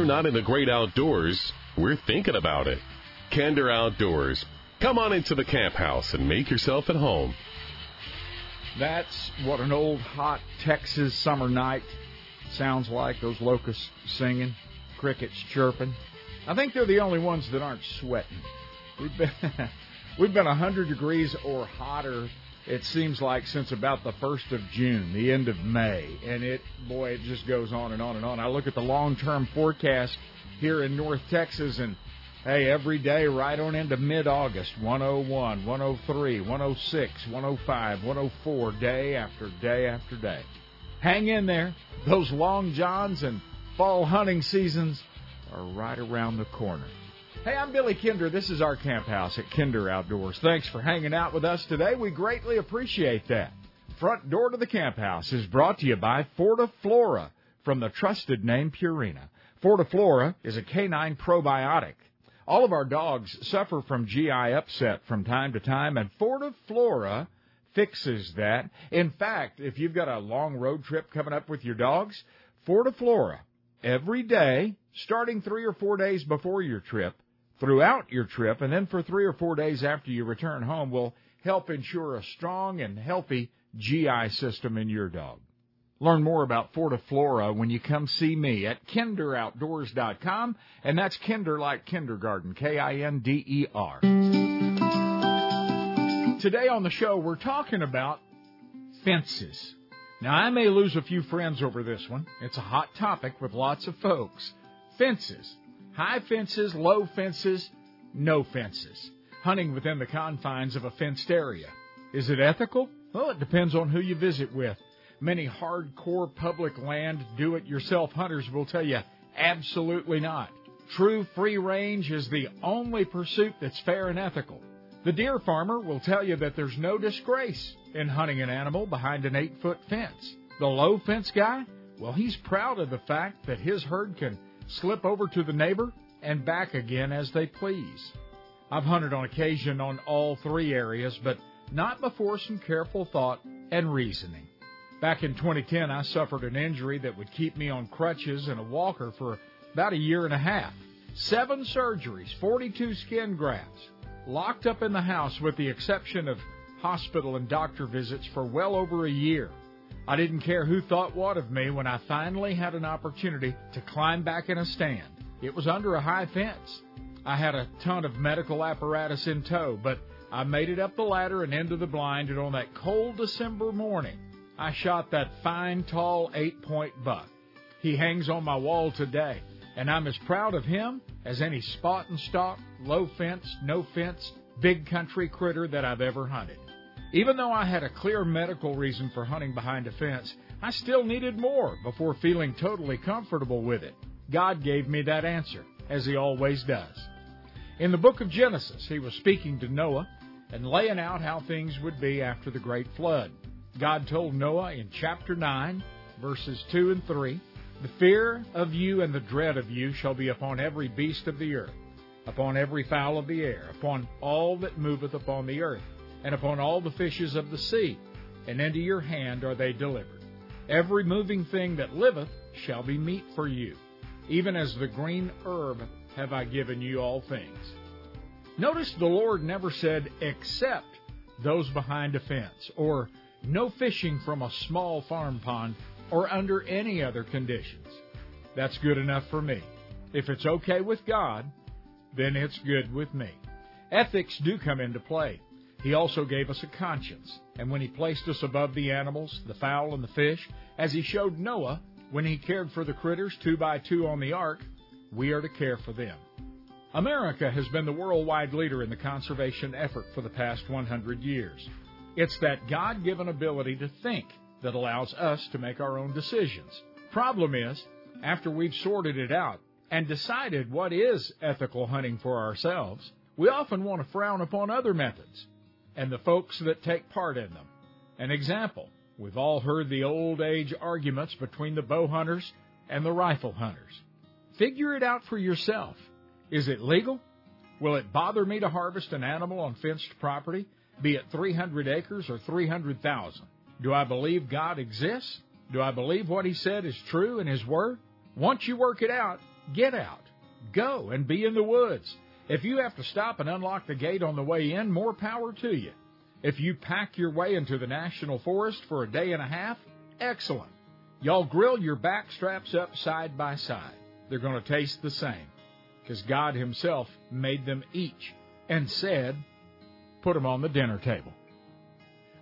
we're not in the great outdoors, we're thinking about it. Kinder Outdoors. Come on into the camp house and make yourself at home. That's what an old hot Texas summer night sounds like. Those locusts singing, crickets chirping. I think they're the only ones that aren't sweating. We've been we've been 100 degrees or hotter it seems like since about the first of June, the end of May, and it boy, it just goes on and on and on. I look at the long-term forecast here in North Texas, and hey, every day right on into mid-August, 101, 103, 106, 105, 104, day after day after day. Hang in there. Those long johns and fall hunting seasons are right around the corner. Hey, I'm Billy Kinder. This is our camp house at Kinder Outdoors. Thanks for hanging out with us today. We greatly appreciate that. Front door to the camp house is brought to you by Fortiflora from the trusted name Purina. Fortiflora is a canine probiotic. All of our dogs suffer from GI upset from time to time, and Fortiflora fixes that. In fact, if you've got a long road trip coming up with your dogs, Fortiflora every day, starting three or four days before your trip, throughout your trip, and then for three or four days after you return home will help ensure a strong and healthy GI system in your dog. Learn more about Fortiflora when you come see me at kinderoutdoors.com, and that's kinder like kindergarten, K-I-N-D-E-R. Today on the show, we're talking about fences. Now, I may lose a few friends over this one. It's a hot topic with lots of folks. Fences. High fences, low fences, no fences. Hunting within the confines of a fenced area. Is it ethical? Well, it depends on who you visit with. Many hardcore public land do it yourself hunters will tell you absolutely not. True free range is the only pursuit that's fair and ethical. The deer farmer will tell you that there's no disgrace in hunting an animal behind an eight foot fence. The low fence guy, well, he's proud of the fact that his herd can slip over to the neighbor, and back again as they please. I've hunted on occasion on all three areas, but not before some careful thought and reasoning. Back in 2010, I suffered an injury that would keep me on crutches and a walker for about a year and a half. Seven surgeries, 42 skin grafts, locked up in the house with the exception of hospital and doctor visits for well over a year. I didn't care who thought what of me when I finally had an opportunity to climb back in a stand. It was under a high fence. I had a ton of medical apparatus in tow, but I made it up the ladder and into the blind, and on that cold December morning, I shot that fine, tall eight point buck. He hangs on my wall today, and I'm as proud of him as any spot and stalk, low fence, no fence, big country critter that I've ever hunted. Even though I had a clear medical reason for hunting behind a fence, I still needed more before feeling totally comfortable with it. God gave me that answer, as He always does. In the book of Genesis, He was speaking to Noah and laying out how things would be after the great flood. God told Noah in chapter 9, verses 2 and 3, The fear of you and the dread of you shall be upon every beast of the earth, upon every fowl of the air, upon all that moveth upon the earth and upon all the fishes of the sea, and into your hand are they delivered. Every moving thing that liveth shall be meat for you. Even as the green herb have I given you all things. Notice the Lord never said, except those behind a fence, or no fishing from a small farm pond, or under any other conditions. That's good enough for me. If it's okay with God, then it's good with me. Ethics do come into play. He also gave us a conscience, and when he placed us above the animals, the fowl, and the fish, as he showed Noah when he cared for the critters two by two on the ark, we are to care for them. America has been the worldwide leader in the conservation effort for the past 100 years. It's that God given ability to think that allows us to make our own decisions. Problem is, after we've sorted it out and decided what is ethical hunting for ourselves, we often want to frown upon other methods and the folks that take part in them. An example, we've all heard the old age arguments between the bow hunters and the rifle hunters. Figure it out for yourself. Is it legal? Will it bother me to harvest an animal on fenced property, be it 300 acres or 300,000? Do I believe God exists? Do I believe what He said is true in His Word? Once you work it out, Get out. Go and be in the woods. If you have to stop and unlock the gate on the way in, more power to you. If you pack your way into the National Forest for a day and a half, excellent. Y'all grill your back straps up side by side. They're going to taste the same because God Himself made them each and said, put them on the dinner table.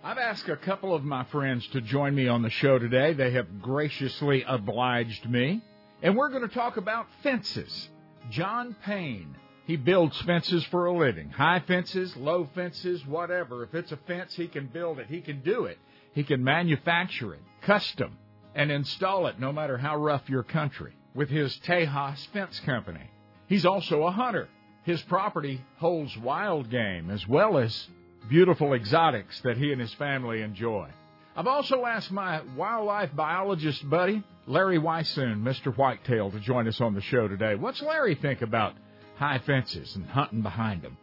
I've asked a couple of my friends to join me on the show today. They have graciously obliged me. And we're going to talk about fences. John Payne. He builds fences for a living. High fences, low fences, whatever. If it's a fence, he can build it. He can do it. He can manufacture it, custom, and install it no matter how rough your country with his Tejas Fence Company. He's also a hunter. His property holds wild game as well as beautiful exotics that he and his family enjoy. I've also asked my wildlife biologist buddy, Larry Weishuhn, Mr. Whitetail, to join us on the show today. What's Larry think about high fences and hunting behind them?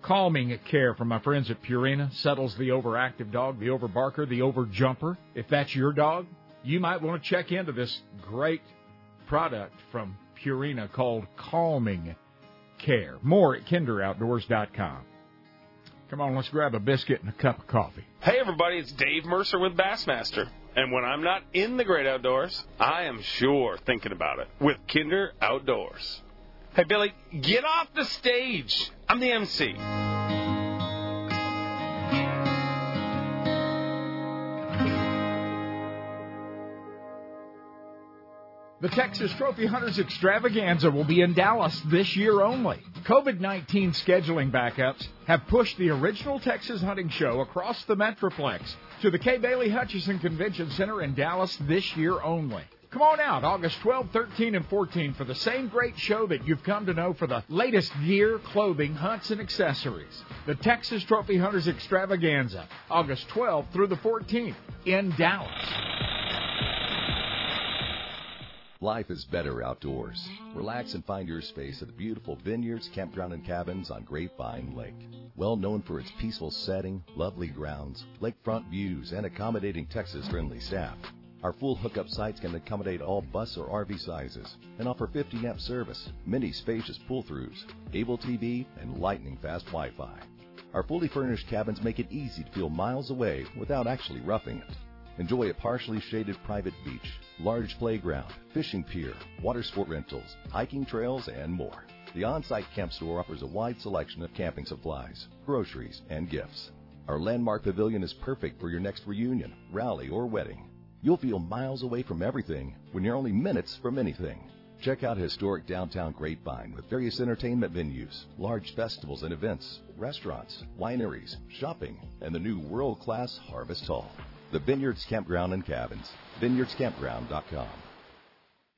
Calming care from my friends at Purina settles the overactive dog, the overbarker, the overjumper. If that's your dog, you might want to check into this great product from Purina called Calming Care. More at kinderoutdoors.com. Come on, let's grab a biscuit and a cup of coffee. Hey, everybody, it's Dave Mercer with Bassmaster. And when I'm not in the great outdoors, I am sure thinking about it with Kinder Outdoors. Hey, Billy, get off the stage. I'm the MC. The Texas Trophy Hunters Extravaganza will be in Dallas this year only. COVID 19 scheduling backups have pushed the original Texas hunting show across the Metroplex to the Kay Bailey Hutchison Convention Center in Dallas this year only. Come on out August 12, 13, and 14 for the same great show that you've come to know for the latest gear, clothing, hunts, and accessories. The Texas Trophy Hunters Extravaganza, August 12 through the 14th in Dallas. Life is better outdoors. Relax and find your space at the beautiful vineyards, campground, and cabins on Grapevine Lake. Well known for its peaceful setting, lovely grounds, lakefront views, and accommodating Texas friendly staff. Our full hookup sites can accommodate all bus or RV sizes and offer 50 amp service, many spacious pull throughs, able TV, and lightning fast Wi Fi. Our fully furnished cabins make it easy to feel miles away without actually roughing it. Enjoy a partially shaded private beach, large playground, fishing pier, water sport rentals, hiking trails, and more. The on-site camp store offers a wide selection of camping supplies, groceries, and gifts. Our landmark pavilion is perfect for your next reunion, rally, or wedding. You'll feel miles away from everything when you're only minutes from anything. Check out historic downtown Grapevine with various entertainment venues, large festivals and events, restaurants, wineries, shopping, and the new world-class Harvest Hall. The Vineyards Campground and Cabins. VineyardsCampground.com.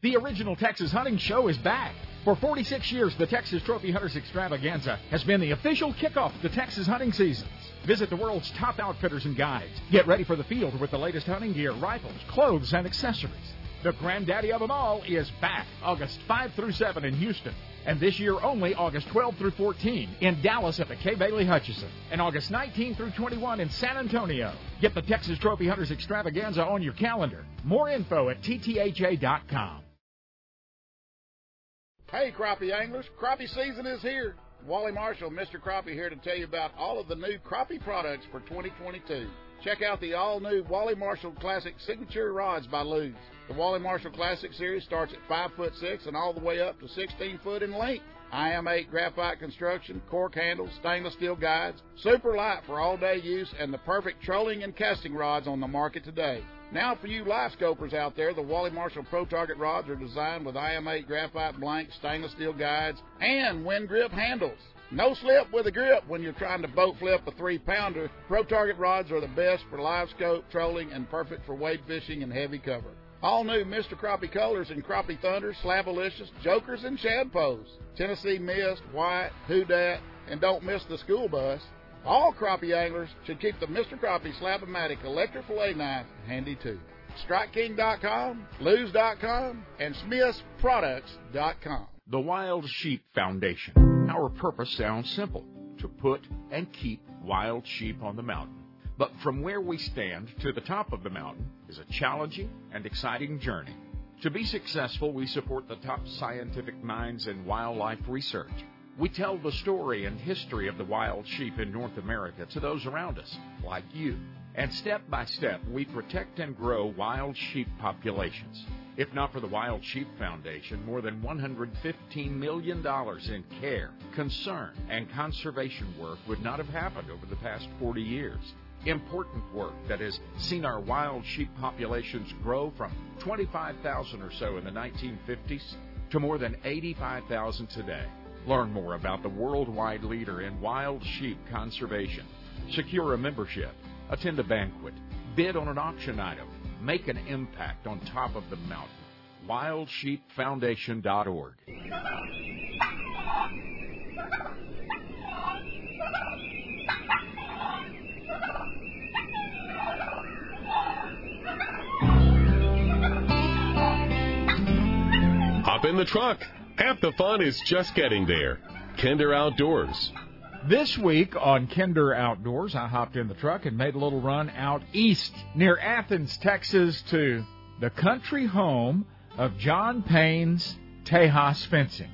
The original Texas Hunting Show is back. For 46 years, the Texas Trophy Hunters Extravaganza has been the official kickoff of the Texas hunting seasons. Visit the world's top outfitters and guides. Get ready for the field with the latest hunting gear, rifles, clothes, and accessories. The granddaddy of them all is back August 5 through 7 in Houston. And this year only August 12 through 14 in Dallas at the Kay Bailey Hutchison. And August 19 through 21 in San Antonio. Get the Texas Trophy Hunters Extravaganza on your calendar. More info at ttha.com. Hey, crappie anglers, crappie season is here. Wally Marshall, Mr. Crappie, here to tell you about all of the new crappie products for 2022. Check out the all new Wally Marshall Classic Signature Rods by Lew's. The Wally Marshall Classic series starts at 5 foot 6 and all the way up to 16 foot in length. IM8 graphite construction, cork handles, stainless steel guides, super light for all day use, and the perfect trolling and casting rods on the market today. Now, for you live scopers out there, the Wally Marshall Pro Target rods are designed with IM8 graphite blanks, stainless steel guides and wind grip handles. No slip with a grip when you're trying to boat flip a three pounder. Pro Target rods are the best for live scope, trolling, and perfect for wade fishing and heavy cover. All new Mr. Crappie colors in Crappie Thunder, Slabalicious, Jokers, and Shadpoes. Tennessee Mist, White, Who Dat, and don't miss the school bus. All crappie anglers should keep the Mr. Crappie Slab-O-Matic electric fillet knife handy too. StrikeKing.com, Lew's.com, and SmithsProducts.com. The Wild Sheep Foundation. Our purpose sounds simple to put and keep wild sheep on the mountain. But from where we stand to the top of the mountain is a challenging and exciting journey. To be successful, we support the top scientific minds in wildlife research. We tell the story and history of the wild sheep in North America to those around us, like you. And step by step, we protect and grow wild sheep populations. If not for the Wild Sheep Foundation, more than $115 million in care, concern, and conservation work would not have happened over the past 40 years. Important work that has seen our wild sheep populations grow from 25,000 or so in the 1950s to more than 85,000 today. Learn more about the worldwide leader in wild sheep conservation. Secure a membership, attend a banquet, bid on an auction item, make an impact on top of the mountain. WildSheepFoundation.org. Hop in the truck. Half the fun is just getting there. Kinder Outdoors. This week on Kinder Outdoors, I hopped in the truck and made a little run out east near Athens, Texas to the country home of John Payne's Tejas Fencing.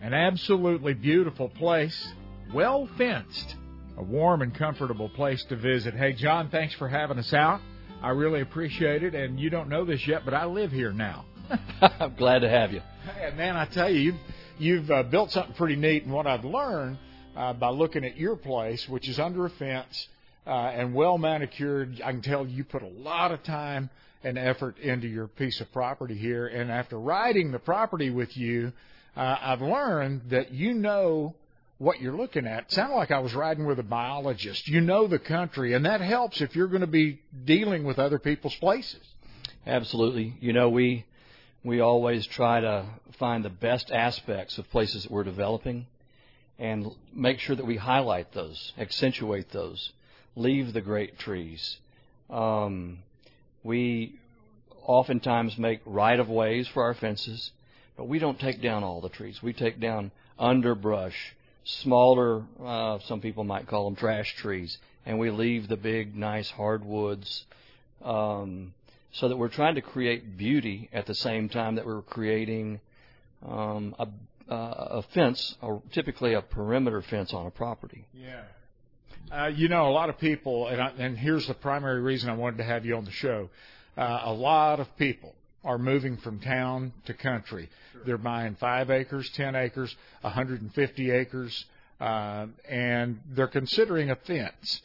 An absolutely beautiful place, well fenced, a warm and comfortable place to visit. Hey, John, thanks for having us out. I really appreciate it. And you don't know this yet, but I live here now. I'm glad to have you. Hey, man, I tell you, you've, you've uh, built something pretty neat. And what I've learned uh, by looking at your place, which is under a fence uh, and well manicured, I can tell you put a lot of time and effort into your piece of property here. And after riding the property with you, uh, I've learned that you know what you're looking at. It sounded like I was riding with a biologist. You know the country, and that helps if you're going to be dealing with other people's places. Absolutely. You know, we we always try to find the best aspects of places that we're developing and make sure that we highlight those, accentuate those, leave the great trees. Um, we oftentimes make right of ways for our fences, but we don't take down all the trees. We take down underbrush, smaller, uh, some people might call them trash trees, and we leave the big, nice hardwoods. Um, so that we're trying to create beauty at the same time that we're creating um, a, uh, a fence, or typically a perimeter fence on a property. Yeah. Uh, you know, a lot of people, and, I, and here's the primary reason I wanted to have you on the show. Uh, a lot of people are moving from town to country. Sure. They're buying five acres, ten acres, 150 acres, uh, and they're considering a fence.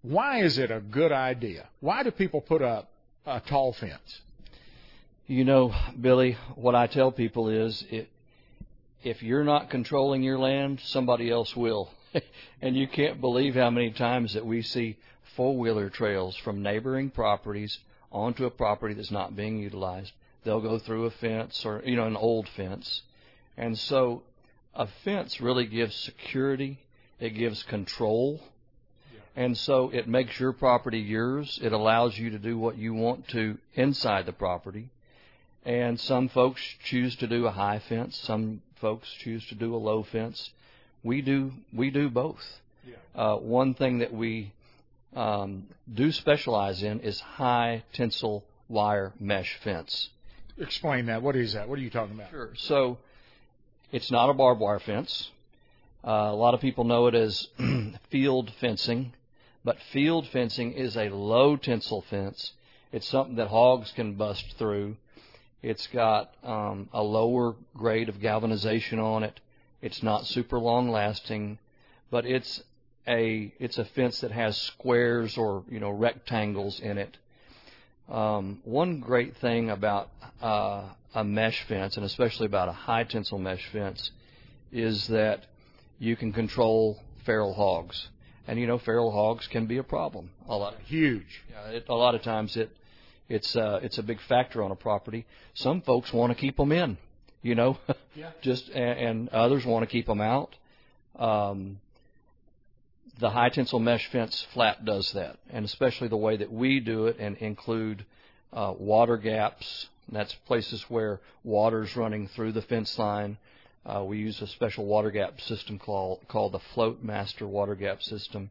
Why is it a good idea? Why do people put up a tall fence? You know, Billy, what I tell people is it, if you're not controlling your land, somebody else will. and you can't believe how many times that we see four wheeler trails from neighboring properties onto a property that's not being utilized. They'll go through a fence or, you know, an old fence. And so a fence really gives security, it gives control. And so it makes your property yours. It allows you to do what you want to inside the property. And some folks choose to do a high fence. Some folks choose to do a low fence we do we do both. Yeah. Uh, one thing that we um, do specialize in is high tensile wire mesh fence. Explain that. What is that? What are you talking about? Sure. So it's not a barbed wire fence. Uh, a lot of people know it as field fencing, but field fencing is a low tensile fence. It's something that hogs can bust through. It's got um, a lower grade of galvanization on it. It's not super long lasting, but it's a it's a fence that has squares or you know rectangles in it. Um, one great thing about uh, a mesh fence, and especially about a high tensile mesh fence, is that you can control feral hogs, and you know feral hogs can be a problem. A lot huge. Uh, it, a lot of times it it's uh, it's a big factor on a property. Some folks want to keep them in you know, yeah. just and, and others want to keep them out. Um, the high tensile mesh fence flat does that, and especially the way that we do it and include uh, water gaps. That's places where water's running through the fence line. Uh, we use a special water gap system called, called the Float Master water gap system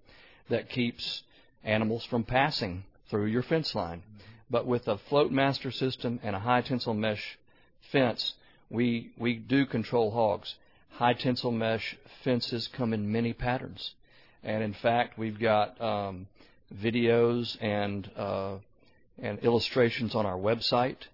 that keeps animals from passing through your fence line. But with a Float Master system and a high tensile mesh fence, we we do control hogs. High tensile mesh fences come in many patterns, and in fact, we've got um, videos and uh, and illustrations on our website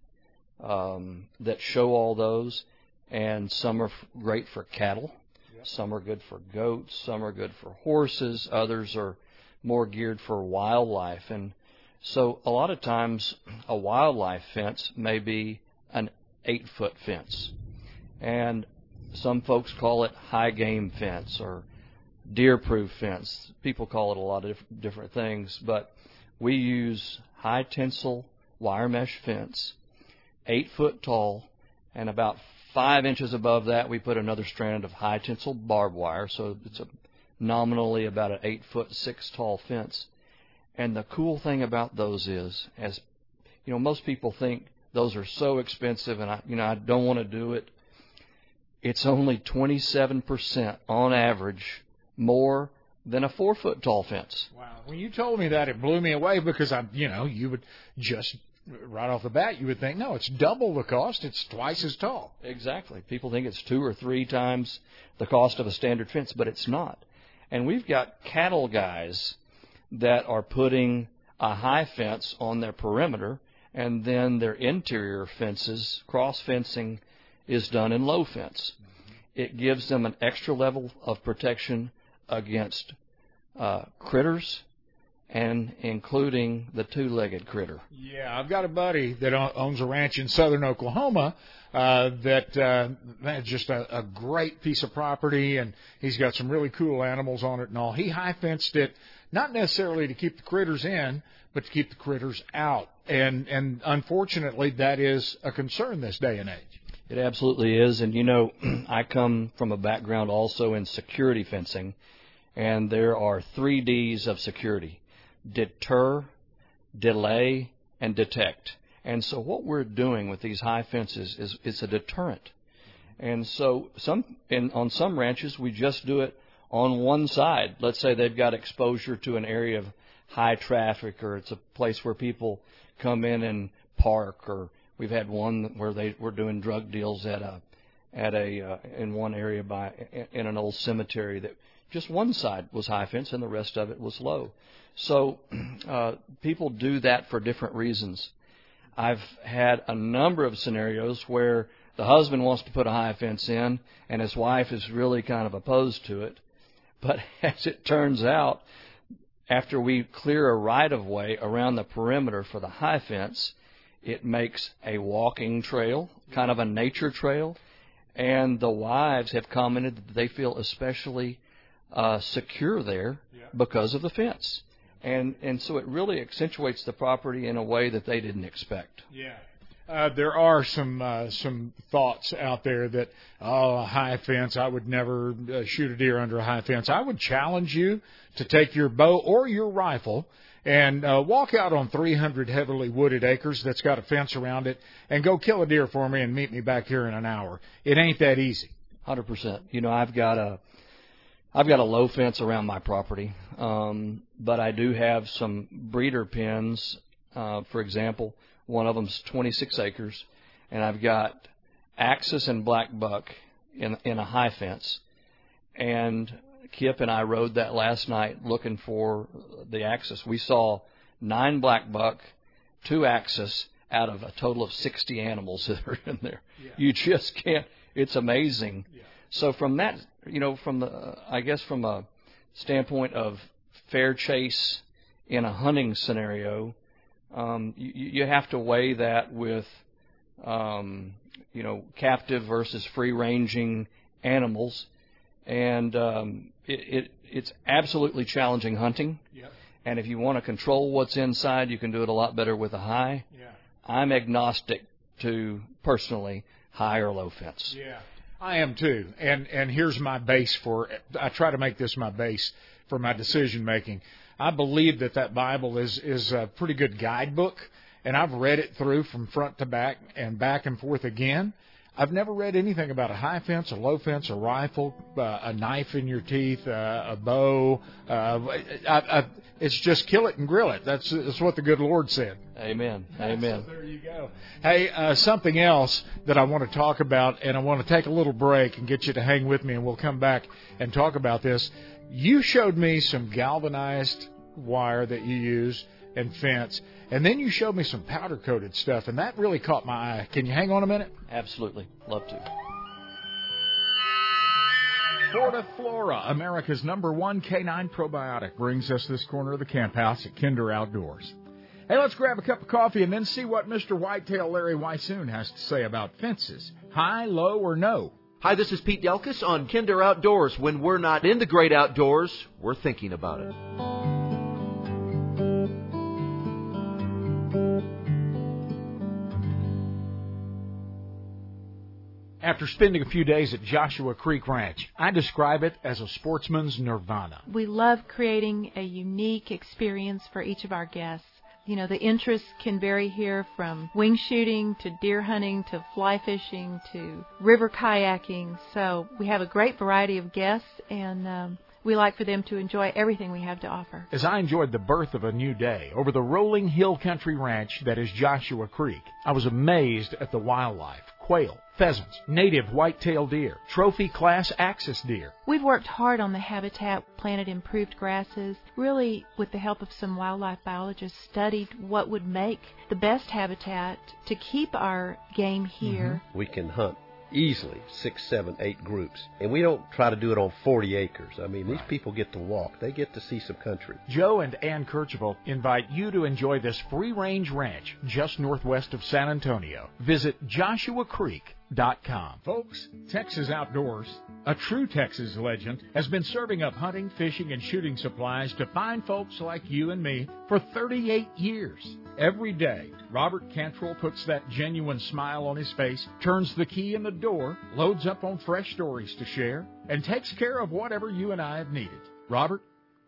um, that show all those. And some are f- great for cattle, yep. some are good for goats, some are good for horses, others are more geared for wildlife. And so a lot of times, a wildlife fence may be an eight foot fence. And some folks call it high game fence or deer proof fence. People call it a lot of different things, but we use high tensile wire mesh fence, eight foot tall, and about five inches above that we put another strand of high tensile barbed wire, so it's a nominally about an eight foot six tall fence. And the cool thing about those is, as you know, most people think those are so expensive, and I, you know, I don't want to do it. It's only 27% on average more than a four foot tall fence. Wow. When you told me that, it blew me away because I, you know, you would just right off the bat, you would think, no, it's double the cost. It's twice as tall. Exactly. People think it's two or three times the cost of a standard fence, but it's not. And we've got cattle guys that are putting a high fence on their perimeter, and then their interior fences, cross fencing, is done in low fence. It gives them an extra level of protection against uh, critters and including the two-legged critter. Yeah, I've got a buddy that owns a ranch in southern Oklahoma uh, that uh, that's just a, a great piece of property, and he's got some really cool animals on it and all. He high fenced it, not necessarily to keep the critters in, but to keep the critters out. And and unfortunately, that is a concern this day and age. It absolutely is, and you know, I come from a background also in security fencing, and there are three D's of security: deter, delay, and detect. And so, what we're doing with these high fences is it's a deterrent. And so, some in, on some ranches we just do it on one side. Let's say they've got exposure to an area of high traffic, or it's a place where people come in and park, or We've had one where they were doing drug deals at a at a uh, in one area by in an old cemetery that just one side was high fence and the rest of it was low. So uh, people do that for different reasons. I've had a number of scenarios where the husband wants to put a high fence in and his wife is really kind of opposed to it. But as it turns out, after we clear a right of way around the perimeter for the high fence, it makes a walking trail, kind of a nature trail. And the wives have commented that they feel especially uh, secure there yeah. because of the fence. And and so it really accentuates the property in a way that they didn't expect. Yeah. Uh, there are some uh, some thoughts out there that oh a high fence I would never uh, shoot a deer under a high fence. I would challenge you to take your bow or your rifle and uh, walk out on 300 heavily wooded acres that's got a fence around it and go kill a deer for me and meet me back here in an hour. It ain't that easy. Hundred percent. You know, I've got a I've got a low fence around my property, um, but I do have some breeder pens. Uh, for example, one of them's 26 acres, and I've got axis and black buck in in a high fence, and Kip and I rode that last night looking for the axis. We saw nine black buck, two axis out of a total of 60 animals that are in there. Yeah. You just can't. It's amazing. Yeah. So from that, you know, from the, I guess from a standpoint of fair chase in a hunting scenario, um, you, you have to weigh that with, um, you know, captive versus free ranging animals and um, it, it, it's absolutely challenging hunting. Yep. And if you want to control what's inside, you can do it a lot better with a high. Yeah. I'm agnostic to personally high or low fence. Yeah. I am too. And and here's my base for I try to make this my base for my decision making. I believe that that Bible is is a pretty good guidebook and I've read it through from front to back and back and forth again I've never read anything about a high fence, a low fence, a rifle, uh, a knife in your teeth, uh, a bow. Uh, I, I, it's just kill it and grill it. That's that's what the good Lord said. Amen. Amen. So there you go. Hey, uh, something else that I want to talk about, and I want to take a little break and get you to hang with me, and we'll come back and talk about this. You showed me some galvanized wire that you use and fence, and then you showed me some powder coated stuff, and that really caught my eye. Can you hang on a minute? Absolutely. Love to. Florida Flora, America's number one canine probiotic, brings us this corner of the camp house at Kinder Outdoors. Hey, let's grab a cup of coffee and then see what Mr. Whitetail Larry Weishuhn has to say about fences. High, low, or no? Hi, this is Pete Delkus on Kinder Outdoors. When we're not in the great outdoors, we're thinking about it. After spending a few days at Joshua Creek Ranch, I describe it as a sportsman's nirvana. We love creating a unique experience for each of our guests. You know, the interests can vary here from wing shooting to deer hunting to fly fishing to river kayaking. So we have a great variety of guests and um, we like for them to enjoy everything we have to offer. As I enjoyed the birth of a new day over the rolling hill country ranch that is Joshua Creek, I was amazed at the wildlife quail, pheasants, native white-tailed deer, trophy class axis deer. We've worked hard on the habitat, planted improved grasses, really with the help of some wildlife biologists studied what would make the best habitat to keep our game here. Mm-hmm. We can hunt easily six, seven, eight groups. And we don't try to do it on 40 acres. I mean, these people get to walk. They get to see some country. Joe and Ann Kercheval invite you to enjoy this free-range ranch just northwest of San Antonio. Visit joshuacreek.com. Folks, Texas Outdoors, a true Texas legend, has been serving up hunting, fishing, and shooting supplies to fine folks like you and me for 38 years. Every day, Robert Cantrell puts that genuine smile on his face, turns the key in the door, loads up on fresh stories to share, and takes care of whatever you and I have needed. Robert,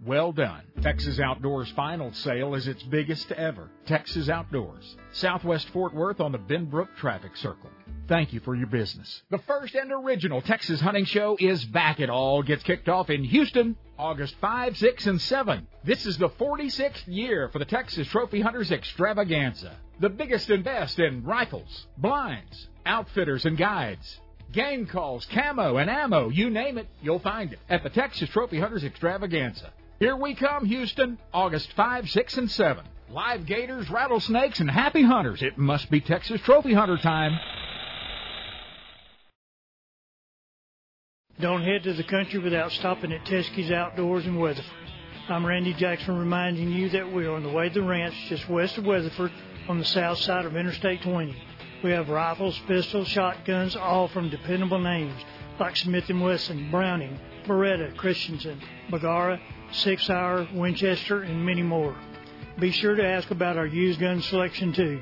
well done. Texas Outdoors final sale is its biggest ever. Texas Outdoors, Southwest Fort Worth on the Benbrook Traffic Circle. Thank you for your business. The first and original Texas Hunting Show is back. It all gets kicked off in Houston, August 5, 6, and 7. This is the 46th year for the Texas Trophy Hunters Extravaganza. The biggest and best in rifles, blinds, outfitters, and guides. Game calls, camo, and ammo, you name it, you'll find it at the Texas Trophy Hunters Extravaganza. Here we come, Houston, August 5, 6, and 7. Live gators, rattlesnakes, and happy hunters. It must be Texas Trophy Hunter time. Don't head to the country without stopping at Teskey's Outdoors in Weatherford. I'm Randy Jackson reminding you that we are on the way to the ranch just west of Weatherford on the south side of Interstate 20. We have rifles, pistols, shotguns, all from dependable names like Smith & Wesson, Browning, Beretta, Christensen, Bergara, Sig Sauer Winchester, and many more. Be sure to ask about our used gun selection too.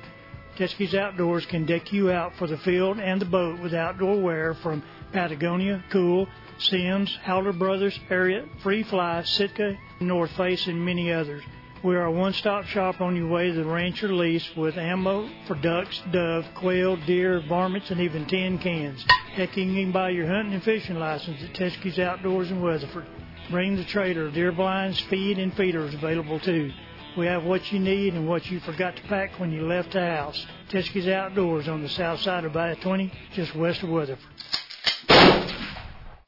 Teskey's Outdoors can deck you out for the field and the boat with outdoor wear from Patagonia, Kuhl, Simms, Howler Brothers, Harriet, Free Fly, Sitka, North Face, and many others. We are a one-stop shop on your way to the ranch or lease with ammo for ducks, dove, quail, deer, varmints, and even tin cans. Heck, you can buy your hunting and fishing license at Teskey's Outdoors in Weatherford. Bring the trailer. Deer blinds, feed, and feeders available too. We have what you need and what you forgot to pack when you left the house. Teskey's Outdoors on the south side of I-20, just west of Weatherford.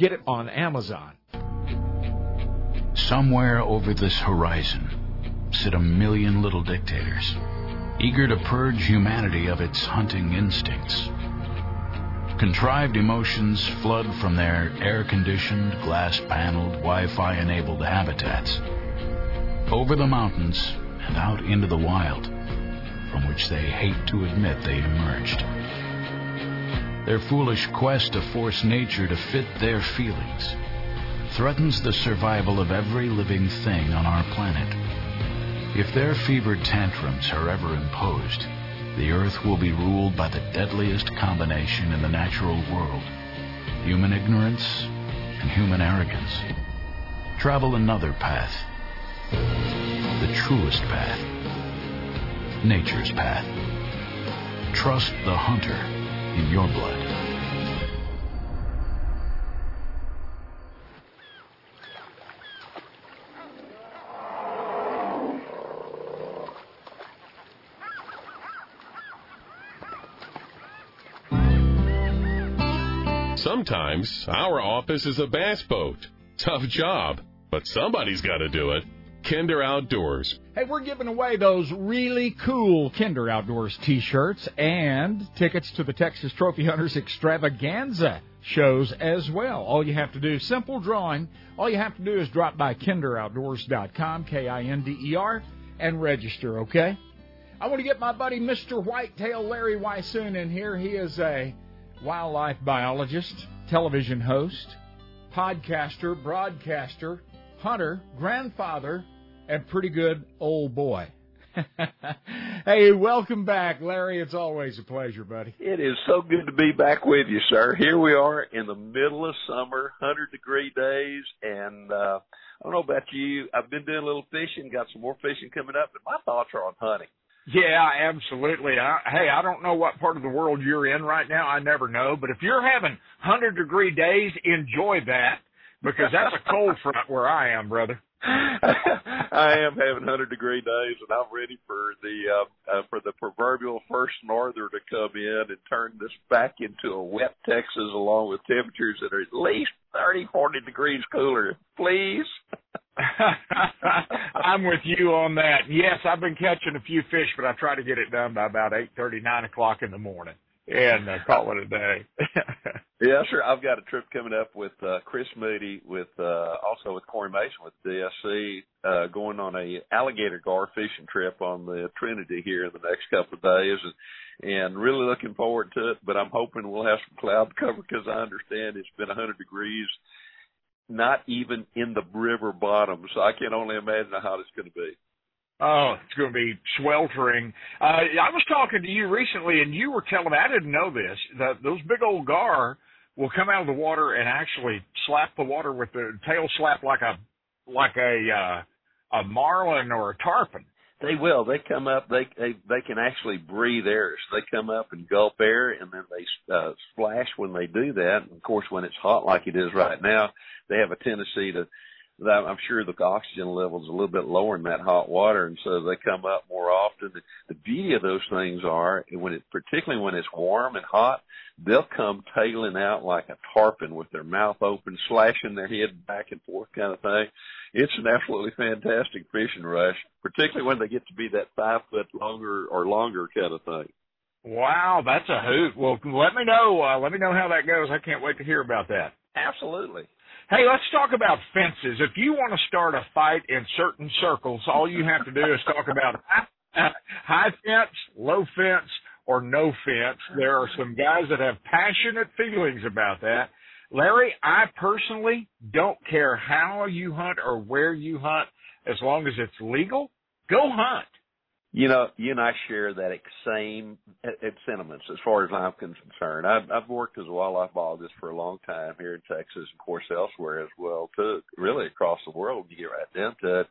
Get it on Amazon. Somewhere over this horizon sit a million little dictators, eager to purge humanity of its hunting instincts. Contrived emotions flood from their air conditioned, glass paneled, Wi Fi enabled habitats over the mountains and out into the wild, from which they hate to admit they've emerged. Their foolish quest to force nature to fit their feelings threatens the survival of every living thing on our planet. If their fevered tantrums are ever imposed, the Earth will be ruled by the deadliest combination in the natural world human ignorance and human arrogance. Travel another path, the truest path, nature's path. Trust the hunter in your blood. Sometimes our office is a bass boat. Tough job, but somebody's got to do it. Kinder Outdoors. Hey, we're giving away those really cool Kinder Outdoors t-shirts and tickets to the Texas Trophy Hunters Extravaganza shows as well. All you have to do, simple drawing, all you have to do is drop by kinderoutdoors.com, K-I-N-D-E-R, and register, okay? I want to get my buddy Mr. Whitetail Larry Weishuhn in here. He is a wildlife biologist, television host, podcaster, broadcaster, hunter, grandfather, and pretty good old boy. hey, welcome back, Larry. It's always a pleasure, buddy. It is so good to be back with you, sir. Here we are in the middle of summer, 100 degree days, and uh, I don't know about you. I've been doing a little fishing, got some more fishing coming up, but my thoughts are on hunting. Yeah, absolutely. I, hey, I don't know what part of the world you're in right now. I never know. But if you're having 100 degree days, enjoy that because that's a cold front where I am, brother. I am having 100 degree days, and I'm ready for the uh, uh, for the proverbial first norther to come in and turn this back into a wet Texas, along with temperatures that are at least 30, 40 degrees cooler. Please. I'm with you on that. Yes, I've been catching a few fish, but I try to get it done by about eight thirty, nine o'clock in the morning, and uh, call it a day. yeah, sure. I've got a trip coming up with uh, Chris Moody, with uh, also with Corey Mason with DSC, uh, going on a alligator gar fishing trip on the Trinity here in the next couple of days, and, and really looking forward to it. But I'm hoping we'll have some cloud cover because I understand it's been 100 degrees not even in the river bottom. So I can only imagine how it's going to be. Oh, it's going to be sweltering. Uh, I was talking to you recently, and you were telling me I didn't know this that those big old gar will come out of the water and actually slap the water with their tail slap like a like a uh, a marlin or a tarpon. They will. They come up. They they they can actually breathe air. So they come up and gulp air, and then they uh, splash when they do that. And of course, when it's hot like it is right now, they have a tendency to. I'm sure the oxygen level is a little bit lower in that hot water, and so they come up more often. The, the beauty of those things are when it, particularly when it's warm and hot, they'll come tailing out like a tarpon with their mouth open, slashing their head back and forth, kind of thing it's an absolutely fantastic fishing rush, particularly when they get to be that five foot longer or longer kind of thing. Wow, that's a hoot. Well, let me know. Uh, let me know how that goes. I can't wait to hear about that. Absolutely. Hey, let's talk about fences. If you want to start a fight in certain circles, all you have to do is talk about high fence, low fence, or no fence. There are some guys that have passionate feelings about that. Larry, I personally don't care how you hunt or where you hunt, as long as it's legal, go hunt. You know, you and I share that same uh, sentiments as far as I'm concerned. I've, I've worked as a wildlife biologist for a long time here in Texas, of course, elsewhere as well, too, really across the world. You get right down to it.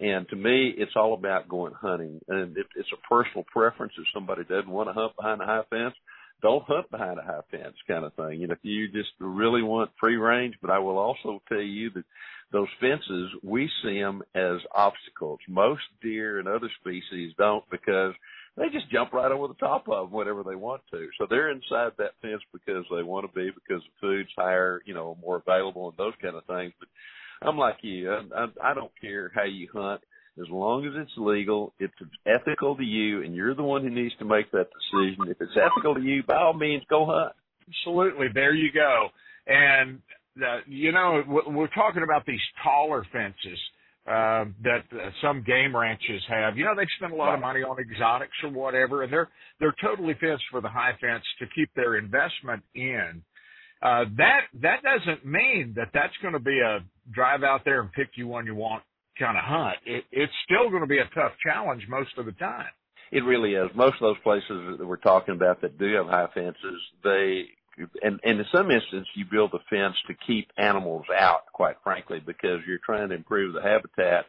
And to me, it's all about going hunting. And it, it's a personal preference. If somebody doesn't want to hunt behind a high fence, don't hunt behind a high fence kind of thing. You know, if you just really want free range, but I will also tell you that those fences, we see them as obstacles. Most deer and other species don't because they just jump right over the top of them whenever they want to. So they're inside that fence because they want to be, because the food's higher, you know, more available and those kind of things. But I'm like you. I, I, I don't care how you hunt. As long as it's legal, it's ethical to you, and you're the one who needs to make that decision. If it's ethical to you, by all means, go hunt. Absolutely. There you go. And, uh, you know, we're talking about these taller fences uh, that uh, some game ranches have. You know, they spend a lot of money on exotics or whatever, and they're they're totally fenced for the high fence to keep their investment in. Uh, that that doesn't mean that that's going to be a drive out there and pick you one you want kind of hunt. It, it's still going to be a tough challenge most of the time. It really is. Most of those places that we're talking about that do have high fences, they and, and in some instances you build a fence to keep animals out, quite frankly, because you're trying to improve the habitat.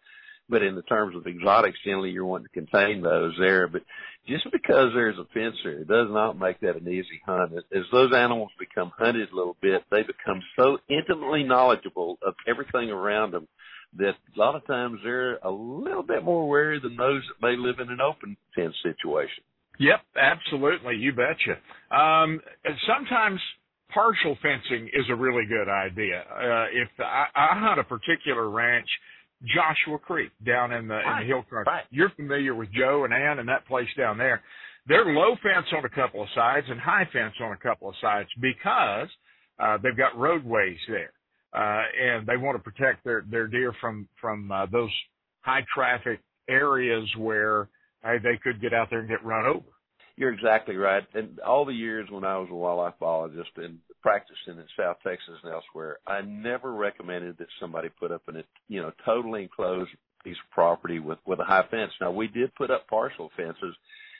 But in the terms of exotics, generally you're wanting to contain those there. But just because there's a fence there, it does not make that an easy hunt. As those animals become hunted a little bit, they become so intimately knowledgeable of everything around them that a lot of times they're a little bit more wary than those that may live in an open fence situation. Yep, absolutely. You betcha. Um, sometimes partial fencing is a really good idea. Uh, if I, I hunt a particular ranch, Joshua Creek down in the, right. in the hill country. Right. You're familiar with Joe and Ann and that place down there. They're low fence on a couple of sides and high fence on a couple of sides because uh, they've got roadways there, uh, and they want to protect their their deer from from uh, those high traffic areas where hey, they could get out there and get run over. You're exactly right. And all the years when I was a wildlife biologist and practicing in South Texas and elsewhere, I never recommended that somebody put up an, you know, totally enclosed piece of property with, with a high fence. Now we did put up partial fences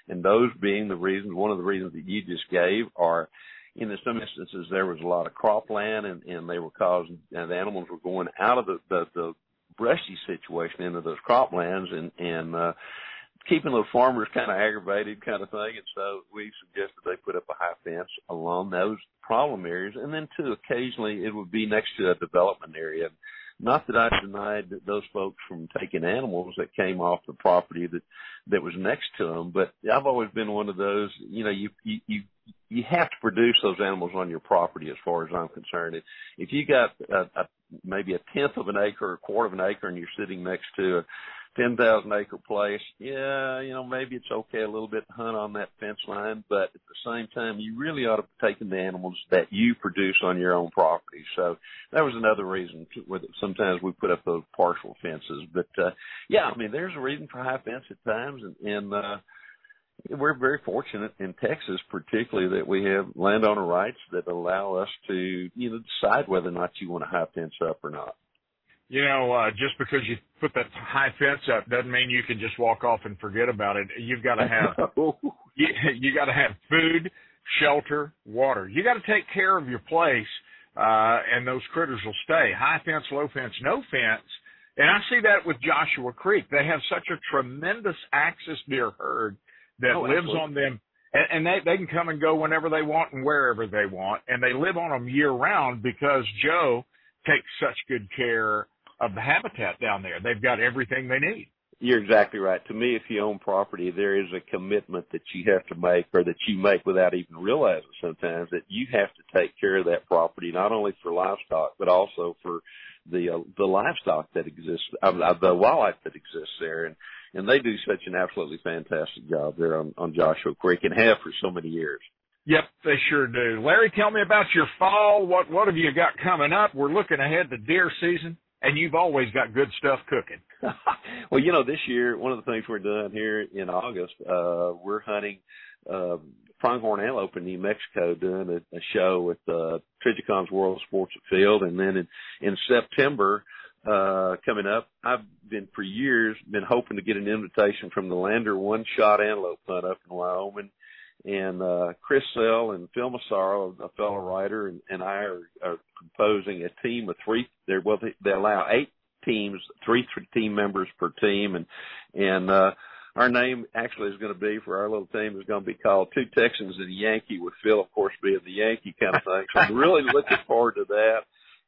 and those being the reasons, one of the reasons that you just gave are, in some instances there was a lot of cropland and, and they were causing, and the animals were going out of the, the, the brushy situation into those croplands and, and, uh, keeping those farmers kind of aggravated kind of thing. And so we suggested they put up a high fence along those problem areas. And then too, occasionally it would be next to a development area. Not that I denied those folks from taking animals that came off the property that, that was next to them, but I've always been one of those, you know, you, you, you, you have to produce those animals on your property as far as I'm concerned. If you got a, a maybe a tenth of an acre or a quarter of an acre and you're sitting next to a ten thousand acre place, yeah, you know, maybe it's okay a little bit to hunt on that fence line, but at the same time, you really ought to be taking the animals that you produce on your own property. So that was another reason with sometimes we put up those partial fences. But uh yeah, I mean, there's a reason for high fence at times, and, and uh we're very fortunate in Texas, particularly that we have landowner rights that allow us to, you know, decide whether or not you want a high fence up or not you know, uh, just because you put that high fence up doesn't mean you can just walk off and forget about it. You've got to have, you, you got to have food, shelter, water. You got to take care of your place, uh, and those critters will stay. High fence, low fence, no fence. And I see that with Joshua Creek. They have such a tremendous axis deer herd that oh, lives on them and, and they they can come and go whenever they want and wherever they want, and they live on them year round because Joe takes such good care of the habitat down there. They've got everything they need. You're exactly right. To me, if you own property, there is a commitment that you have to make or that you make without even realizing sometimes that you have to take care of that property, not only for livestock, but also for the, uh, the livestock that exists, uh, the wildlife that exists there. And, and they do such an absolutely fantastic job there on, on Joshua Creek and have for so many years. Yep, they sure do. Larry, tell me about your fall. What, what have you got coming up? We're looking ahead to deer season and you've always got good stuff cooking. well, you know, this year one of the things we're doing here in August, uh, we're hunting uh, pronghorn antelope in New Mexico, doing a, a show with uh, Trijicon's World Sports Afield, and then in, in September uh, coming up, I've been for years been hoping to get an invitation from the Lander One Shot Antelope Hunt up in Wyoming and uh, Chris Sell and Phil Massaro, a fellow writer, and, and I are, are composing a team of three. They're well, they, they allow eight teams, three, three team members per team, and and uh, our name actually is going to be for our little team is going to be called Two Texans and a Yankee, with Phil, of course, being the Yankee kind of thing. So I'm really looking forward to that.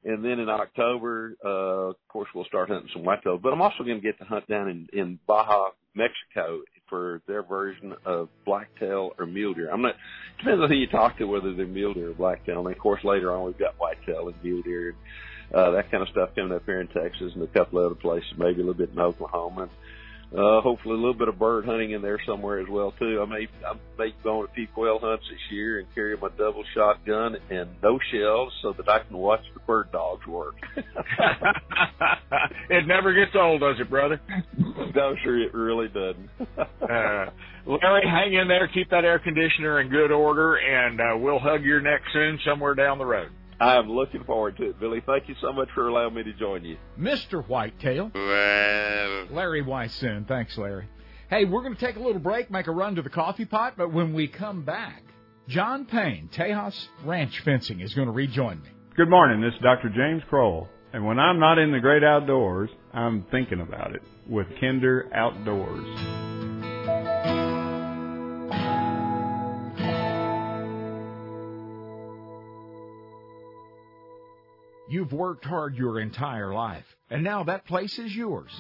And then in October, uh, of course, we'll start hunting some whitetail. But I'm also going to get to hunt down in, in Baja, Mexico for their version of blacktail or mule deer. I'm not depends on who you talk to whether they're mule deer or blacktail. And of course later on we've got whitetail and mule deer uh, that kind of stuff coming up here in Texas and a couple other places, maybe a little bit in Oklahoma. Uh, hopefully a little bit of bird hunting in there somewhere as well too. I may I may go on a few quail hunts this year and carry my double shotgun and no shells so that I can watch the bird dogs work. it never gets old, does it, brother? no, sure, it really doesn't. uh, Larry, hang in there, keep that air conditioner in good order, and uh, we'll hug your neck soon somewhere down the road. I'm looking forward to it, Billy. Thank you so much for allowing me to join you. Mr. Whitetail. Larry Weishuhn. Thanks, Larry. Hey, we're going to take a little break, make a run to the coffee pot, but when we come back, John Payne, Tejas Ranch Fencing, is going to rejoin me. Good morning. This is Dr. James Kroll. And when I'm not in the great outdoors, I'm thinking about it with Kinder Outdoors. You've worked hard your entire life, and now that place is yours.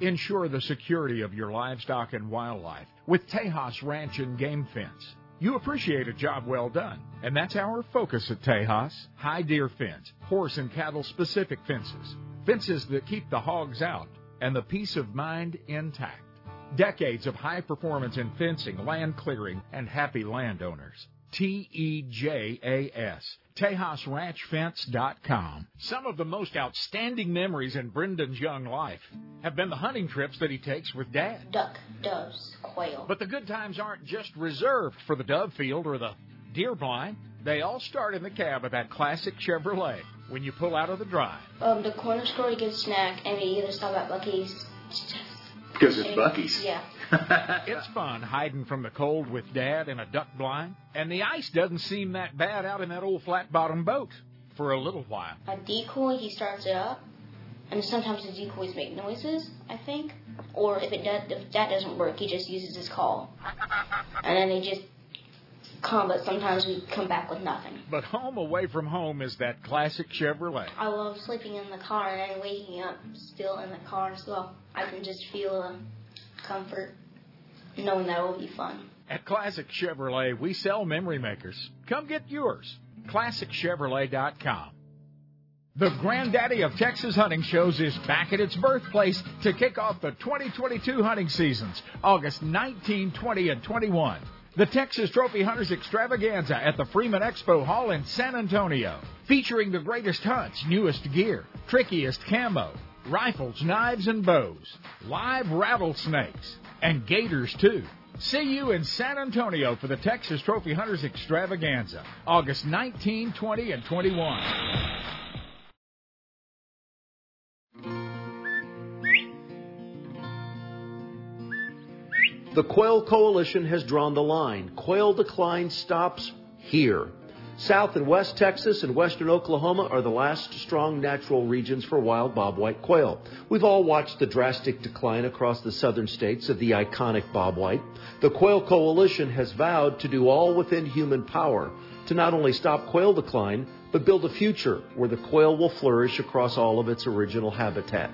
Ensure the security of your livestock and wildlife with Tejas Ranch and Game Fence. You appreciate a job well done, and that's our focus at Tejas. High deer fence, horse and cattle specific fences, fences that keep the hogs out and the peace of mind intact. Decades of high performance in fencing, land clearing, and happy landowners. T E J A S. TejasRanchFence.com. Some of the most outstanding memories in Brendan's young life have been the hunting trips that he takes with Dad. Duck, doves, quail. But the good times aren't just reserved for the dove field or the deer blind. They all start in the cab of that classic Chevrolet when you pull out of the drive. Um, the corner store to get a snack, and we either stop at Buc-ee's. Because it's Buc-ee's. Yeah. it's fun hiding from the cold with Dad in a duck blind, and the ice doesn't seem that bad out in that old flat bottom boat for a little while. A decoy, he starts it up, and sometimes the decoys make noises, I think. Or if it does, if that doesn't work, he just uses his call, and then they just come. But sometimes we come back with nothing. But home away from home is that classic Chevrolet. I love sleeping in the car and then waking up still in the car, so I can just feel the comfort knowing that will be fun. At Classic Chevrolet, we sell memory makers. Come get yours. ClassicChevrolet.com. The granddaddy of Texas hunting shows is back at its birthplace to kick off the 2022 hunting seasons, August 19, 20, and 21. The Texas Trophy Hunters Extravaganza at the Freeman Expo Hall in San Antonio, featuring the greatest hunts, newest gear, trickiest camo, rifles, knives, and bows, live rattlesnakes, and gators too. See you in San Antonio for the Texas Trophy Hunters Extravaganza, August 19, 20, and 21. The Quail Coalition has drawn the line. Quail decline stops here. South and West Texas and Western Oklahoma are the last strong natural regions for wild bobwhite quail. We've all watched the drastic decline across the southern states of the iconic bobwhite. The Quail Coalition has vowed to do all within human power to not only stop quail decline, but build a future where the quail will flourish across all of its original habitat.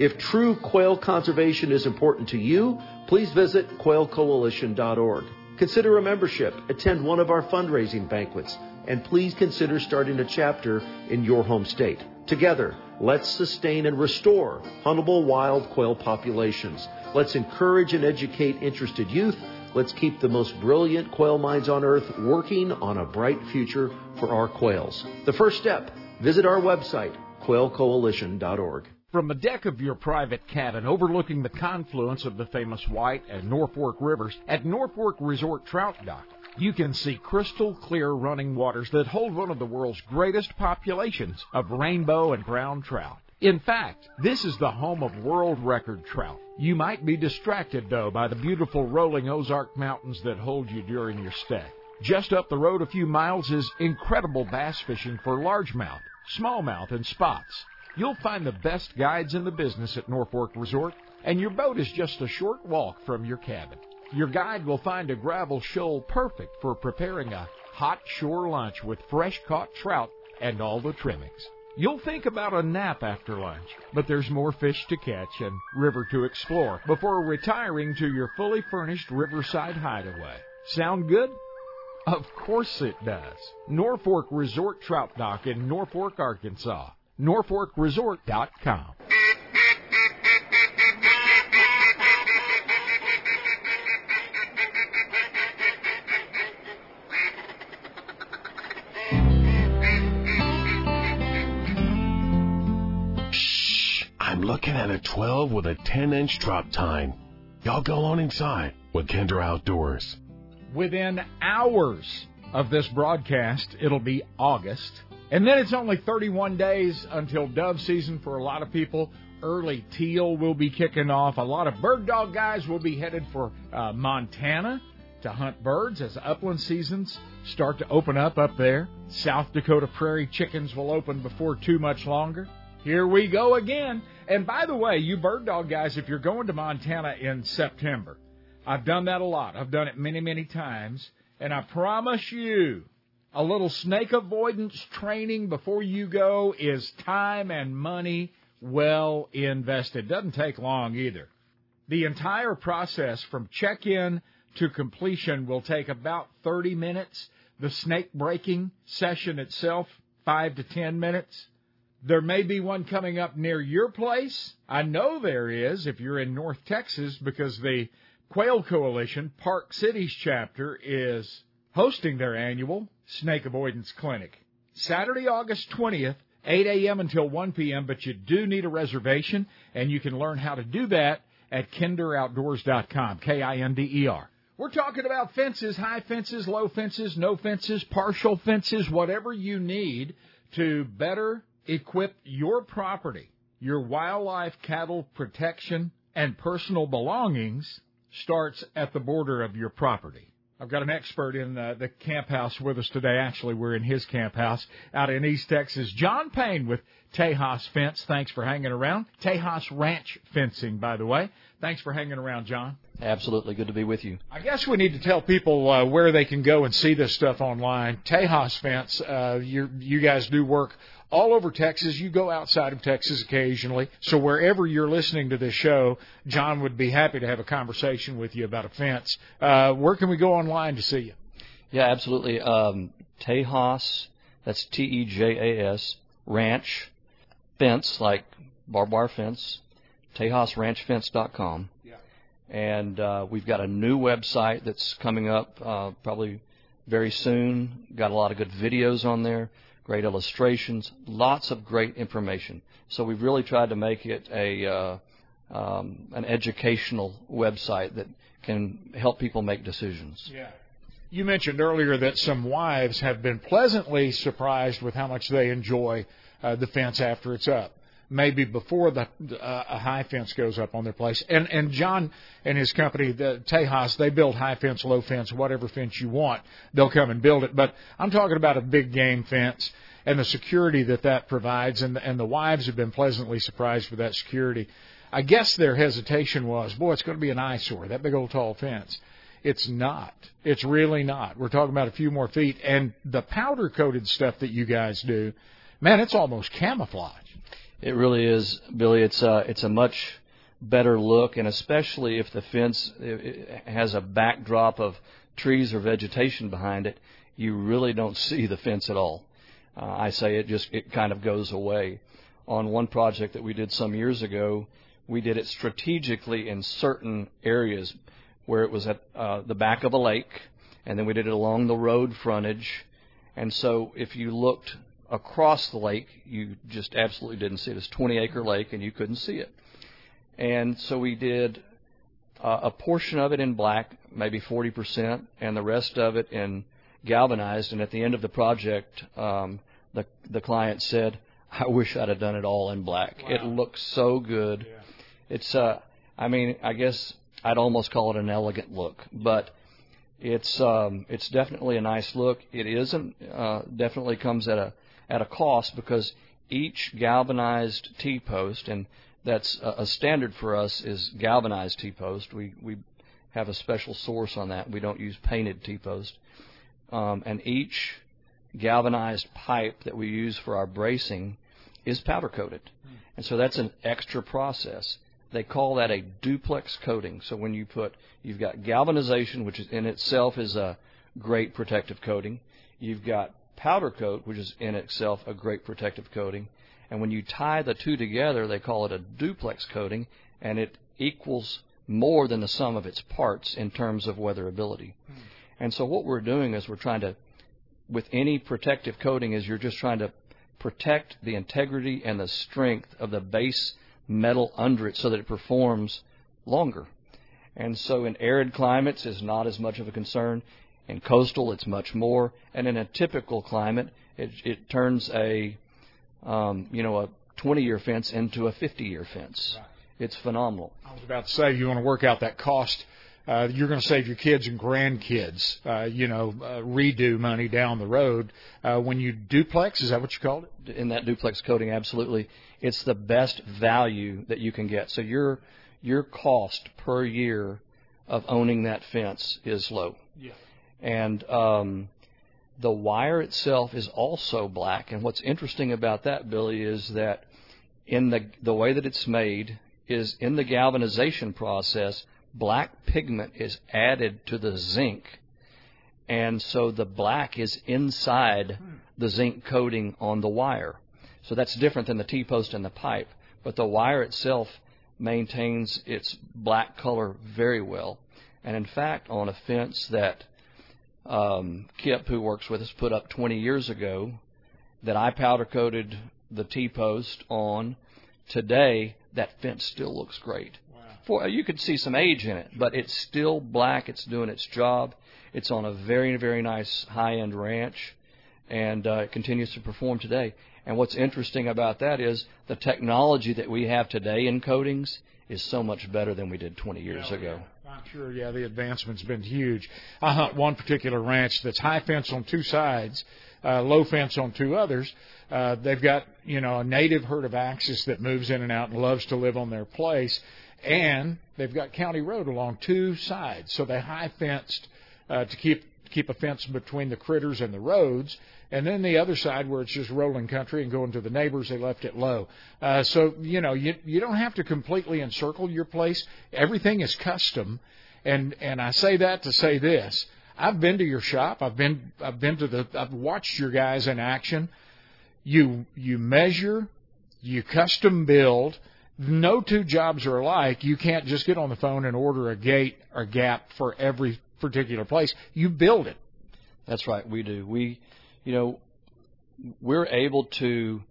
If true quail conservation is important to you, please visit quailcoalition.org. Consider a membership, attend one of our fundraising banquets, and please consider starting a chapter in your home state. Together, let's sustain and restore huntable wild quail populations. Let's encourage and educate interested youth. Let's keep the most brilliant quail minds on earth working on a bright future for our quails. The first step, visit our website, quailcoalition.org. From the deck of your private cabin overlooking the confluence of the famous White and Norfork rivers at Norfork Resort Trout Dock, you can see crystal clear running waters that hold one of the world's greatest populations of rainbow and brown trout. In fact, this is the home of world record trout. You might be distracted, though, by the beautiful rolling Ozark Mountains that hold you during your stay. Just up the road a few miles is incredible bass fishing for largemouth, smallmouth, and spots. You'll find the best guides in the business at Norfork Resort, and your boat is just a short walk from your cabin. Your guide will find a gravel shoal perfect for preparing a hot shore lunch with fresh caught trout and all the trimmings. You'll think about a nap after lunch, but there's more fish to catch and river to explore before retiring to your fully furnished riverside hideaway. Sound good? Of course it does. Norfork Resort Trout Dock in Norfork, Arkansas. NorforkResort.com. looking at a 12 with a 10 inch drop tine. Y'all go on inside with Kinder Outdoors. Within hours of this broadcast, it'll be August. And then it's only 31 days until dove season for a lot of people. Early teal will be kicking off. A lot of bird dog guys will be headed for uh, Montana to hunt birds as upland seasons start to open up up there. South Dakota prairie chickens will open before too much longer. Here we go again. And by the way, you bird dog guys, if you're going to Montana in September, I've done that a lot. I've done it many, many times. And I promise you, a little snake avoidance training before you go is time and money well invested. Doesn't take long either. The entire process from check in to completion will take about 30 minutes. The snake breaking session itself, 5 to 10 minutes. There may be one coming up near your place. I know there is if you're in North Texas because the Quail Coalition Park Cities chapter is hosting their annual snake avoidance clinic. Saturday, August 20th, 8 a.m. until 1 p.m., but you do need a reservation, and you can learn how to do that at kinderoutdoors.com, K-I-N-D-E-R. We're talking about fences, high fences, low fences, no fences, partial fences, whatever you need to better equip your property, your wildlife, cattle protection, and personal belongings starts at the border of your property. I've got an expert in uh, the camp house with us today. Actually, we're in his camp house out in East Texas. John Payne with Tejas Fence. Thanks for hanging around. Tejas Ranch Fencing, by the way. Thanks for hanging around, John. Absolutely. Good to be with you. I guess we need to tell people uh, where they can go and see this stuff online. Tejas Fence, uh, you you guys do work all over Texas. You go outside of Texas occasionally. So wherever you're listening to this show, John would be happy to have a conversation with you about a fence. Uh, where can we go online to see you? Yeah, absolutely. Um, Tejas, that's T E J A S, Ranch, Fence, like barbed wire fence, TejasRanchFence.com. Yeah. And uh, we've got a new website that's coming up uh, probably very soon. Got a lot of good videos on there great illustrations, lots of great information. So we've really tried to make it a uh, um, an educational website that can help people make decisions. Yeah. You mentioned earlier that some wives have been pleasantly surprised with how much they enjoy uh, the fence after it's up. Maybe before the uh, a high fence goes up on their place, and and John and his company, the Tejas, they build high fence, low fence, whatever fence you want. They'll come and build it. But I'm talking about a big game fence and the security that that provides, and and the wives have been pleasantly surprised with that security. I guess their hesitation was, boy, it's going to be an eyesore, that big old tall fence. It's not. It's really not. We're talking about a few more feet, and the powder coated stuff that you guys do, man, it's almost camouflage. It really is, Billy. It's a, it's a much better look, and especially if the fence has a backdrop of trees or vegetation behind it, you really don't see the fence at all. Uh, I say it just it kind of goes away. On one project that we did some years ago, we did it strategically in certain areas where it was at uh, the back of a lake, and then we did it along the road frontage. And so if you looked across the lake, you just absolutely didn't see it. It's 20 acre lake, and you couldn't see it. And so we did uh, a portion of it in black, maybe 40%, and the rest of it in galvanized. And at the end of the project, um, the the client said, "I wish I'd have done it all in black. Wow. It looks so good. Yeah. It's uh, I mean, I guess I'd almost call it an elegant look, but." It's um, it's definitely a nice look. It isn't uh, definitely comes at a at a cost because each galvanized T post, and that's a, a standard for us, is galvanized T post. We we have a special source on that. We don't use painted T post. Um, and each galvanized pipe that we use for our bracing is powder coated. And so that's an extra process. They call that a duplex coating. So when you put, you've got galvanization, which is in itself is a great protective coating. You've got powder coat, which is in itself a great protective coating. And when you tie the two together, they call it a duplex coating, and it equals more than the sum of its parts in terms of weatherability. Mm. And so what we're doing is we're trying to, with any protective coating, is you're just trying to protect the integrity and the strength of the base metal under it so that it performs longer. And so in arid climates is not as much of a concern. In coastal, it's much more. And in a typical climate, it, it turns a, um, you know, a 20-year fence into a 50-year fence. Right. It's phenomenal. I was about to say, you want to work out that cost. Uh, you're going to save your kids and grandkids, uh, you know, uh, redo money down the road. Uh, when you duplex, is that what you called it? In that duplex coating, absolutely. It's the best value that you can get. So your your cost per year of owning that fence is low. Yeah. And um, the wire itself is also black. And what's interesting about that, Billy, is that in the the way that it's made is in the galvanization process, black pigment is added to the zinc. And so the black is inside the zinc coating on the wire. So that's different than the T-post and the pipe. But the wire itself maintains its black color very well. And in fact, on a fence that um, Kip, who works with us, put up 20 years ago, that I powder coated the T-post on, today that fence still looks great. Wow. For you could see some age in it, but it's still black. It's doing its job. It's on a very very nice high end ranch, and uh, it continues to perform today. And what's interesting about that is the technology that we have today in coatings is so much better than we did 20 years yeah, ago. Yeah. Sure, yeah, the advancement's been huge. I hunt one particular ranch that's high fence on two sides, uh, low fence on two others. Uh, they've got you know a native herd of axis that moves in and out and loves to live on their place, and they've got county road along two sides, so they high fenced uh, to keep keep a fence between the critters and the roads. And then the other side where it's just rolling country and going to the neighbors, they left it low. Uh, so you know you you don't have to completely encircle your place. Everything is custom, and and I say that to say this. I've been to your shop. I've been I've been to the I've watched your guys in action. You you measure, you custom build. No two jobs are alike. You can't just get on the phone and order a gate or gap for every particular place. You build it. That's right. We do. We, you know, we're able to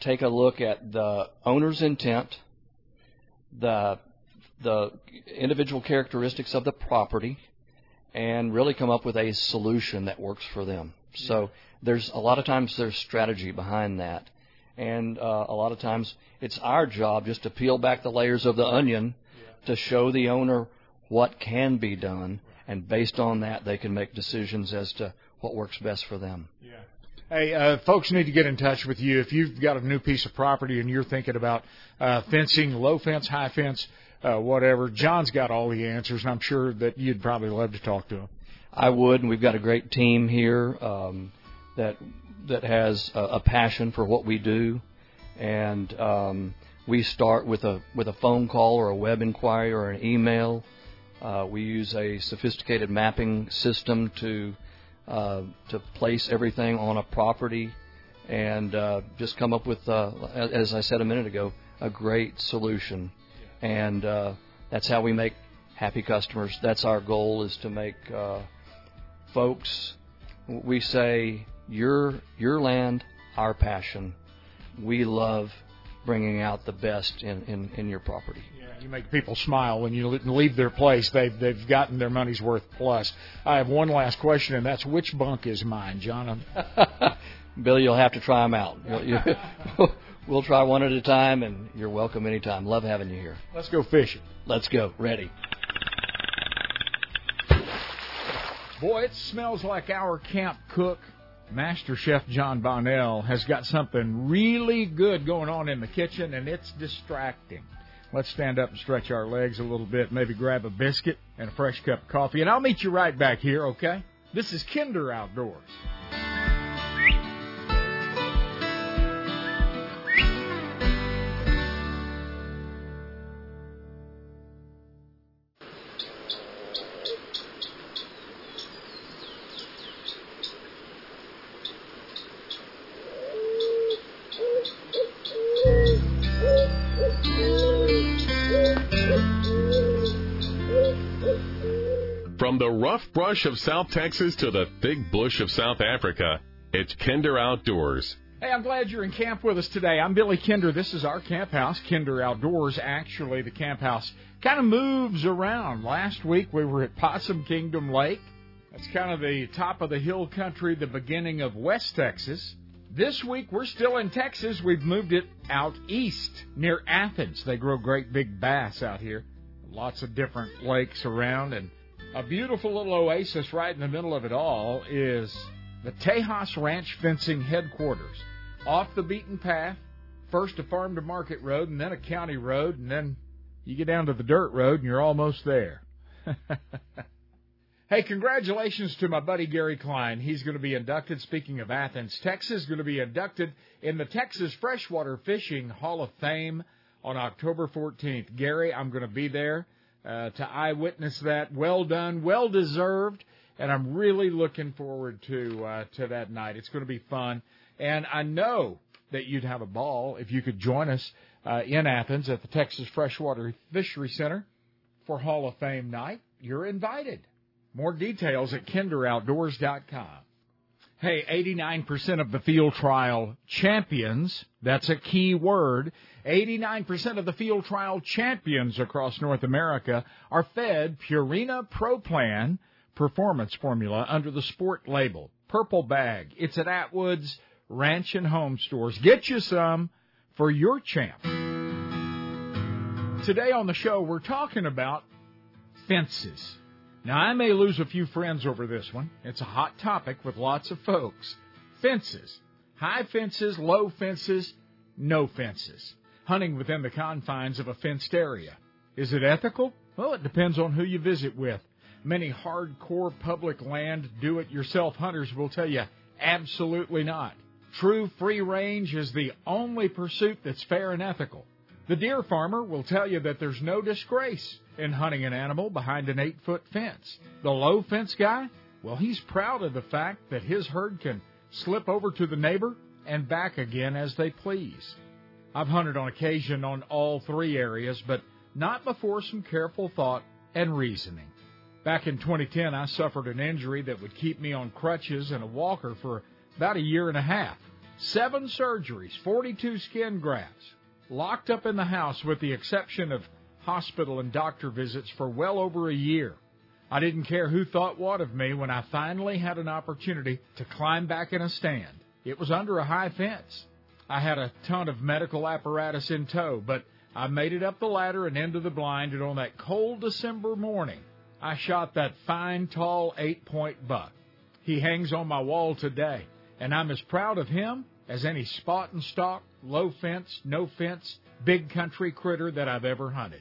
take a look at the owner's intent, the the individual characteristics of the property, and really come up with a solution that works for them. So there's a lot of times there's strategy behind that, and uh, a lot of times it's our job just to peel back the layers of the onion to show the owner what can be done, and based on that they can make decisions as to what works best for them. Yeah. Hey, uh, folks need to get in touch with you if you've got a new piece of property and you're thinking about uh, fencing, low fence, high fence uh, whatever. John's got all the answers, and I'm sure that you'd probably love to talk to him. I would, and we've got a great team here um, that that has a, a passion for what we do, and um, we start with a with a phone call or a web inquiry or an email. Uh, we use a sophisticated mapping system to uh, to place everything on a property and uh, just come up with, uh, as I said a minute ago, a great solution and uh, that's how we make happy customers. That's our goal is to make uh, folks. We say your your land, our passion. We love bringing out the best in, in, in your property. Yeah, you make people smile when you leave their place. They've they've gotten their money's worth plus. I have one last question, and that's which bunk is mine, John? Billy, you'll have to try them out. We'll try one at a time, and you're welcome anytime. Love having you here. Let's go fishing. Let's go. Ready. Boy, it smells like our camp cook, Master Chef John Bonnell, has got something really good going on in the kitchen, and it's distracting. Let's stand up and stretch our legs a little bit, maybe grab a biscuit and a fresh cup of coffee, and I'll meet you right back here, okay? This is Kinder Outdoors. From the rough brush of South Texas to the thick bush of South Africa, it's Kinder Outdoors. Hey, I'm glad you're in camp with us today. I'm Billy Kinder. This is our camp house, Kinder Outdoors. Actually, the camp house kind of moves around. Last week we were at Possum Kingdom Lake. That's kind of the top of the hill country, the beginning of West Texas. This week we're still in Texas. We've moved it out east near Athens. They grow great big bass out here. Lots of different lakes around and a beautiful little oasis right in the middle of it all is the Tejas Ranch Fencing Headquarters. Off the beaten path, first a farm to market road and then a county road, and then you get down to the dirt road and you're almost there. hey, congratulations to my buddy Gary Klein. He's going to be inducted, speaking of Athens, Texas, going to be inducted in the Texas Freshwater Fishing Hall of Fame on October 14th. Gary, I'm going to be there uh, to eyewitness that. Well done, well deserved, and I'm really looking forward to uh, to that night. It's going to be fun, and I know that you'd have a ball if you could join us uh, in Athens at the Texas Freshwater Fishery Center for Hall of Fame night. You're invited. More details at kinderoutdoors.com. Hey, 89% of the field trial champions, that's a key word, 89% of the field trial champions across North America are fed Purina Pro Plan performance formula under the sport label. Purple bag. It's at Atwood's Ranch and Home stores. Get you some for your champ. Today on the show, we're talking about fences. Now, I may lose a few friends over this one. It's a hot topic with lots of folks. Fences. High fences, low fences, no fences hunting within the confines of a fenced area. Is it ethical? Well, it depends on who you visit with. Many hardcore public land do it yourself hunters will tell you absolutely not. True free range is the only pursuit that's fair and ethical. The deer farmer will tell you that there's no disgrace in hunting an animal behind an eight foot fence. The low fence guy, well, he's proud of the fact that his herd can slip over to the neighbor and back again as they please. I've hunted on occasion on all three areas, but not before some careful thought and reasoning. Back in 2010, I suffered an injury that would keep me on crutches and a walker for about a year and a half. Seven surgeries, 42 skin grafts, locked up in the house with the exception of hospital and doctor visits for well over a year. I didn't care who thought what of me when I finally had an opportunity to climb back in a stand. It was under a high fence. I had a ton of medical apparatus in tow, but I made it up the ladder and into the blind, and on that cold December morning, I shot that fine, tall eight point buck. He hangs on my wall today, and I'm as proud of him as any spot and stalk, low fence, no fence, big country critter that I've ever hunted.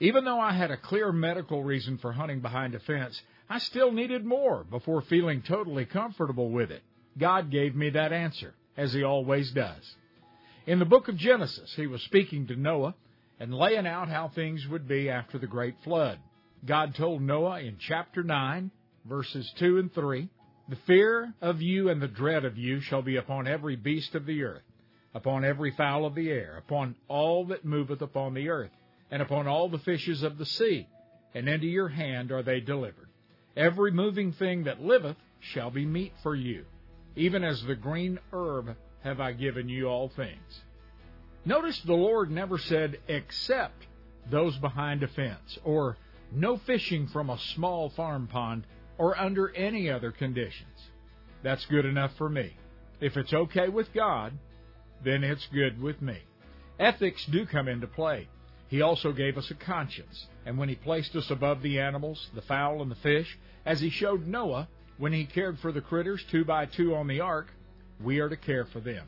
Even though I had a clear medical reason for hunting behind a fence, I still needed more before feeling totally comfortable with it. God gave me that answer, as He always does. In the book of Genesis, he was speaking to Noah and laying out how things would be after the great flood. God told Noah in chapter 9, verses 2 and 3, The fear of you and the dread of you shall be upon every beast of the earth, upon every fowl of the air, upon all that moveth upon the earth, and upon all the fishes of the sea, and into your hand are they delivered. Every moving thing that liveth shall be meat for you, even as the green herb have I given you all things. Notice the Lord never said, except those behind a fence, or no fishing from a small farm pond, or under any other conditions. That's good enough for me. If it's okay with God, then it's good with me. Ethics do come into play. He also gave us a conscience, and when He placed us above the animals, the fowl, and the fish, as He showed Noah when He cared for the critters two by two on the ark, we are to care for them.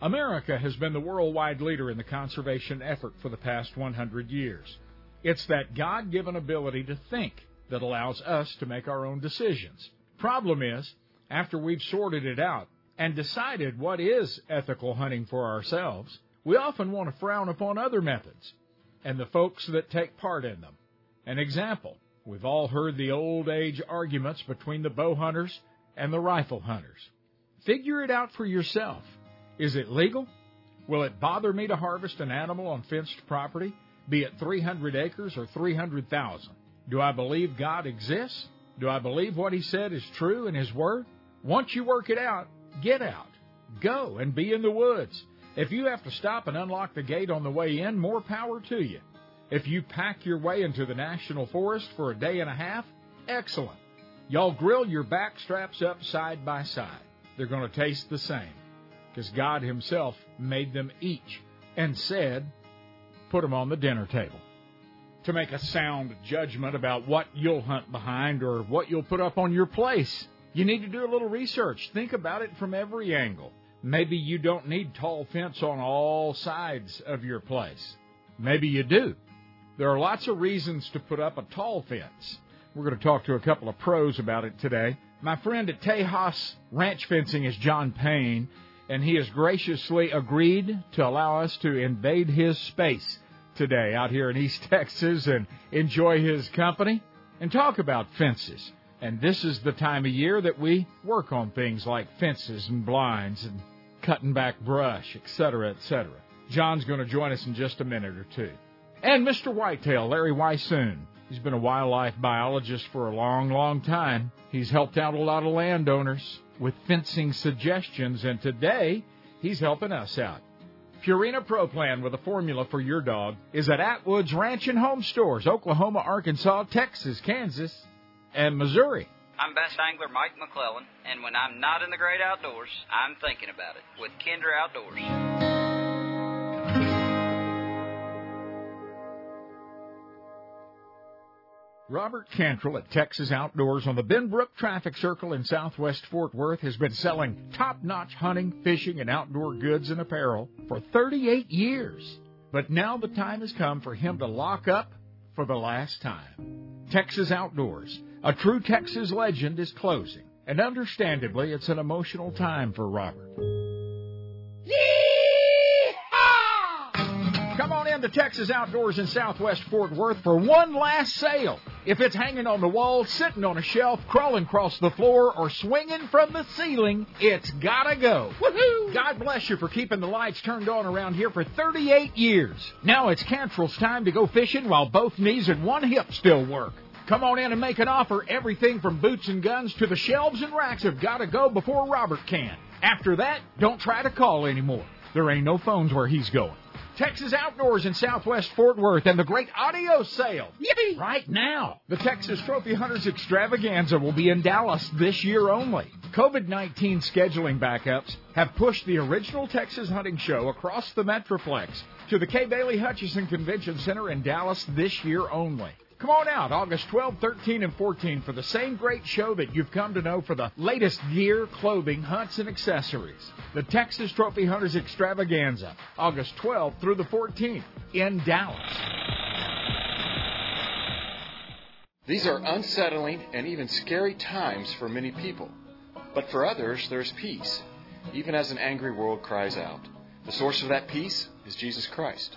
America has been the worldwide leader in the conservation effort for the past 100 years. It's that God given ability to think that allows us to make our own decisions. Problem is, after we've sorted it out and decided what is ethical hunting for ourselves, we often want to frown upon other methods and the folks that take part in them. An example, we've all heard the old age arguments between the bow hunters and the rifle hunters. Figure it out for yourself. Is it legal? Will it bother me to harvest an animal on fenced property, be it 300 acres or 300,000? Do I believe God exists? Do I believe what he said is true in his word? Once you work it out, get out. Go and be in the woods. If you have to stop and unlock the gate on the way in, more power to you. If you pack your way into the national forest for a day and a half, excellent. Y'all grill your back straps up side by side. They're going to taste the same because God Himself made them each and said, put them on the dinner table. To make a sound judgment about what you'll hunt behind or what you'll put up on your place, you need to do a little research. Think about it from every angle. Maybe you don't need tall fence on all sides of your place. Maybe you do. There are lots of reasons to put up a tall fence. We're going to talk to a couple of pros about it today. My friend at Tejas Ranch Fencing is John Payne, and he has graciously agreed to allow us to invade his space today out here in East Texas and enjoy his company and talk about fences. And this is the time of year that we work on things like fences and blinds and cutting back brush, etc., etc. John's going to join us in just a minute or two. And Mr. Whitetail, Larry Weishuhn. He's been a wildlife biologist for a long, long time. He's helped out a lot of landowners with fencing suggestions, and today he's helping us out. Purina Pro Plan with a formula for your dog is at Atwood's Ranch and Home Stores, Oklahoma, Arkansas, Texas, Kansas, and Missouri. I'm best angler Mike McClelland, and when I'm not in the great outdoors, I'm thinking about it with Kinder Outdoors. Robert Cantrell at Texas Outdoors on the Benbrook Traffic Circle in southwest Fort Worth has been selling top notch hunting, fishing, and outdoor goods and apparel for 38 years. But now the time has come for him to lock up for the last time. Texas Outdoors, a true Texas legend, is closing, and understandably, it's an emotional time for Robert. In to Texas Outdoors in Southwest Fort Worth for one last sale. If it's hanging on the wall, sitting on a shelf, crawling across the floor, or swinging from the ceiling, it's gotta go. Woohoo! God bless you for keeping the lights turned on around here for 38 years. Now it's Cantrell's time to go fishing while both knees and one hip still work. Come on in and make an offer. Everything from boots and guns to the shelves and racks have got to go before Robert can. After that, don't try to call anymore. There ain't no phones where he's going. Texas Outdoors in Southwest Fort Worth and the great audio sale. Yippee! Right now. The Texas Trophy Hunters Extravaganza will be in Dallas this year only. COVID 19 scheduling backups have pushed the original Texas Hunting Show across the Metroplex to the Kay Bailey Hutchison Convention Center in Dallas this year only. Come on out August 12, 13, and 14 for the same great show that you've come to know for the latest gear, clothing, hunts, and accessories. The Texas Trophy Hunters Extravaganza, August 12th through the 14th in Dallas. These are unsettling and even scary times for many people. But for others, there's peace, even as an angry world cries out. The source of that peace is Jesus Christ.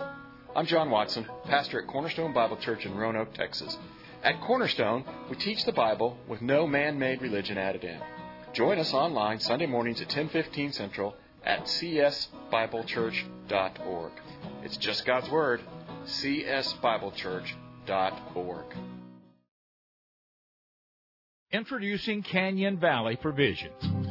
I'm John Watson, pastor at Cornerstone Bible Church in Roanoke, Texas. At Cornerstone, we teach the Bible with no man-made religion added in. Join us online Sunday mornings at 10:15 Central at csbiblechurch.org. It's just God's word, csbiblechurch.org. Introducing Canyon Valley Provisions.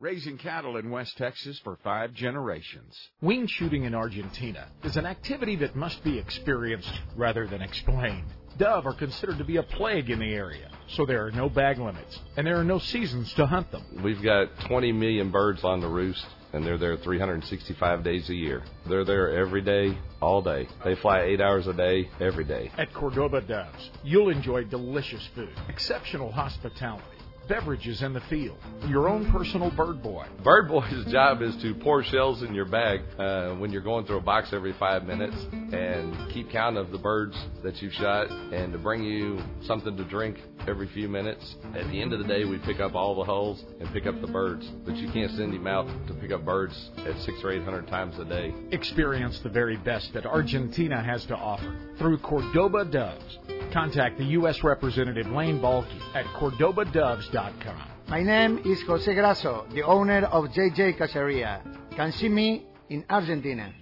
raising cattle in West Texas for five generations. Wing shooting in Argentina is an activity that must be experienced rather than explained. Dove are considered to be a plague in the area, so there are no bag limits, and there are no seasons to hunt them. We've got 20 million birds on the roost and they're there 365 days a year. They're there every day, all day. They fly eight hours a day, every day. At Cordoba Doves, you'll enjoy delicious food, exceptional hospitality beverages in the field. Your own personal bird boy. Bird boy's job is to pour shells in your bag uh, when you're going through a box every five minutes and keep count of the birds that you've shot and to bring you something to drink every few minutes. At the end of the day, we pick up all the hulls and pick up the birds, but you can't send him out to pick up birds at six or eight hundred times a day. Experience the very best that Argentina has to offer through Cordoba Doves. Contact the U.S. Representative Lane Balky at cordobadoves.com. My name is Jose Grasso, the owner of JJ Caceria. Can see me in Argentina.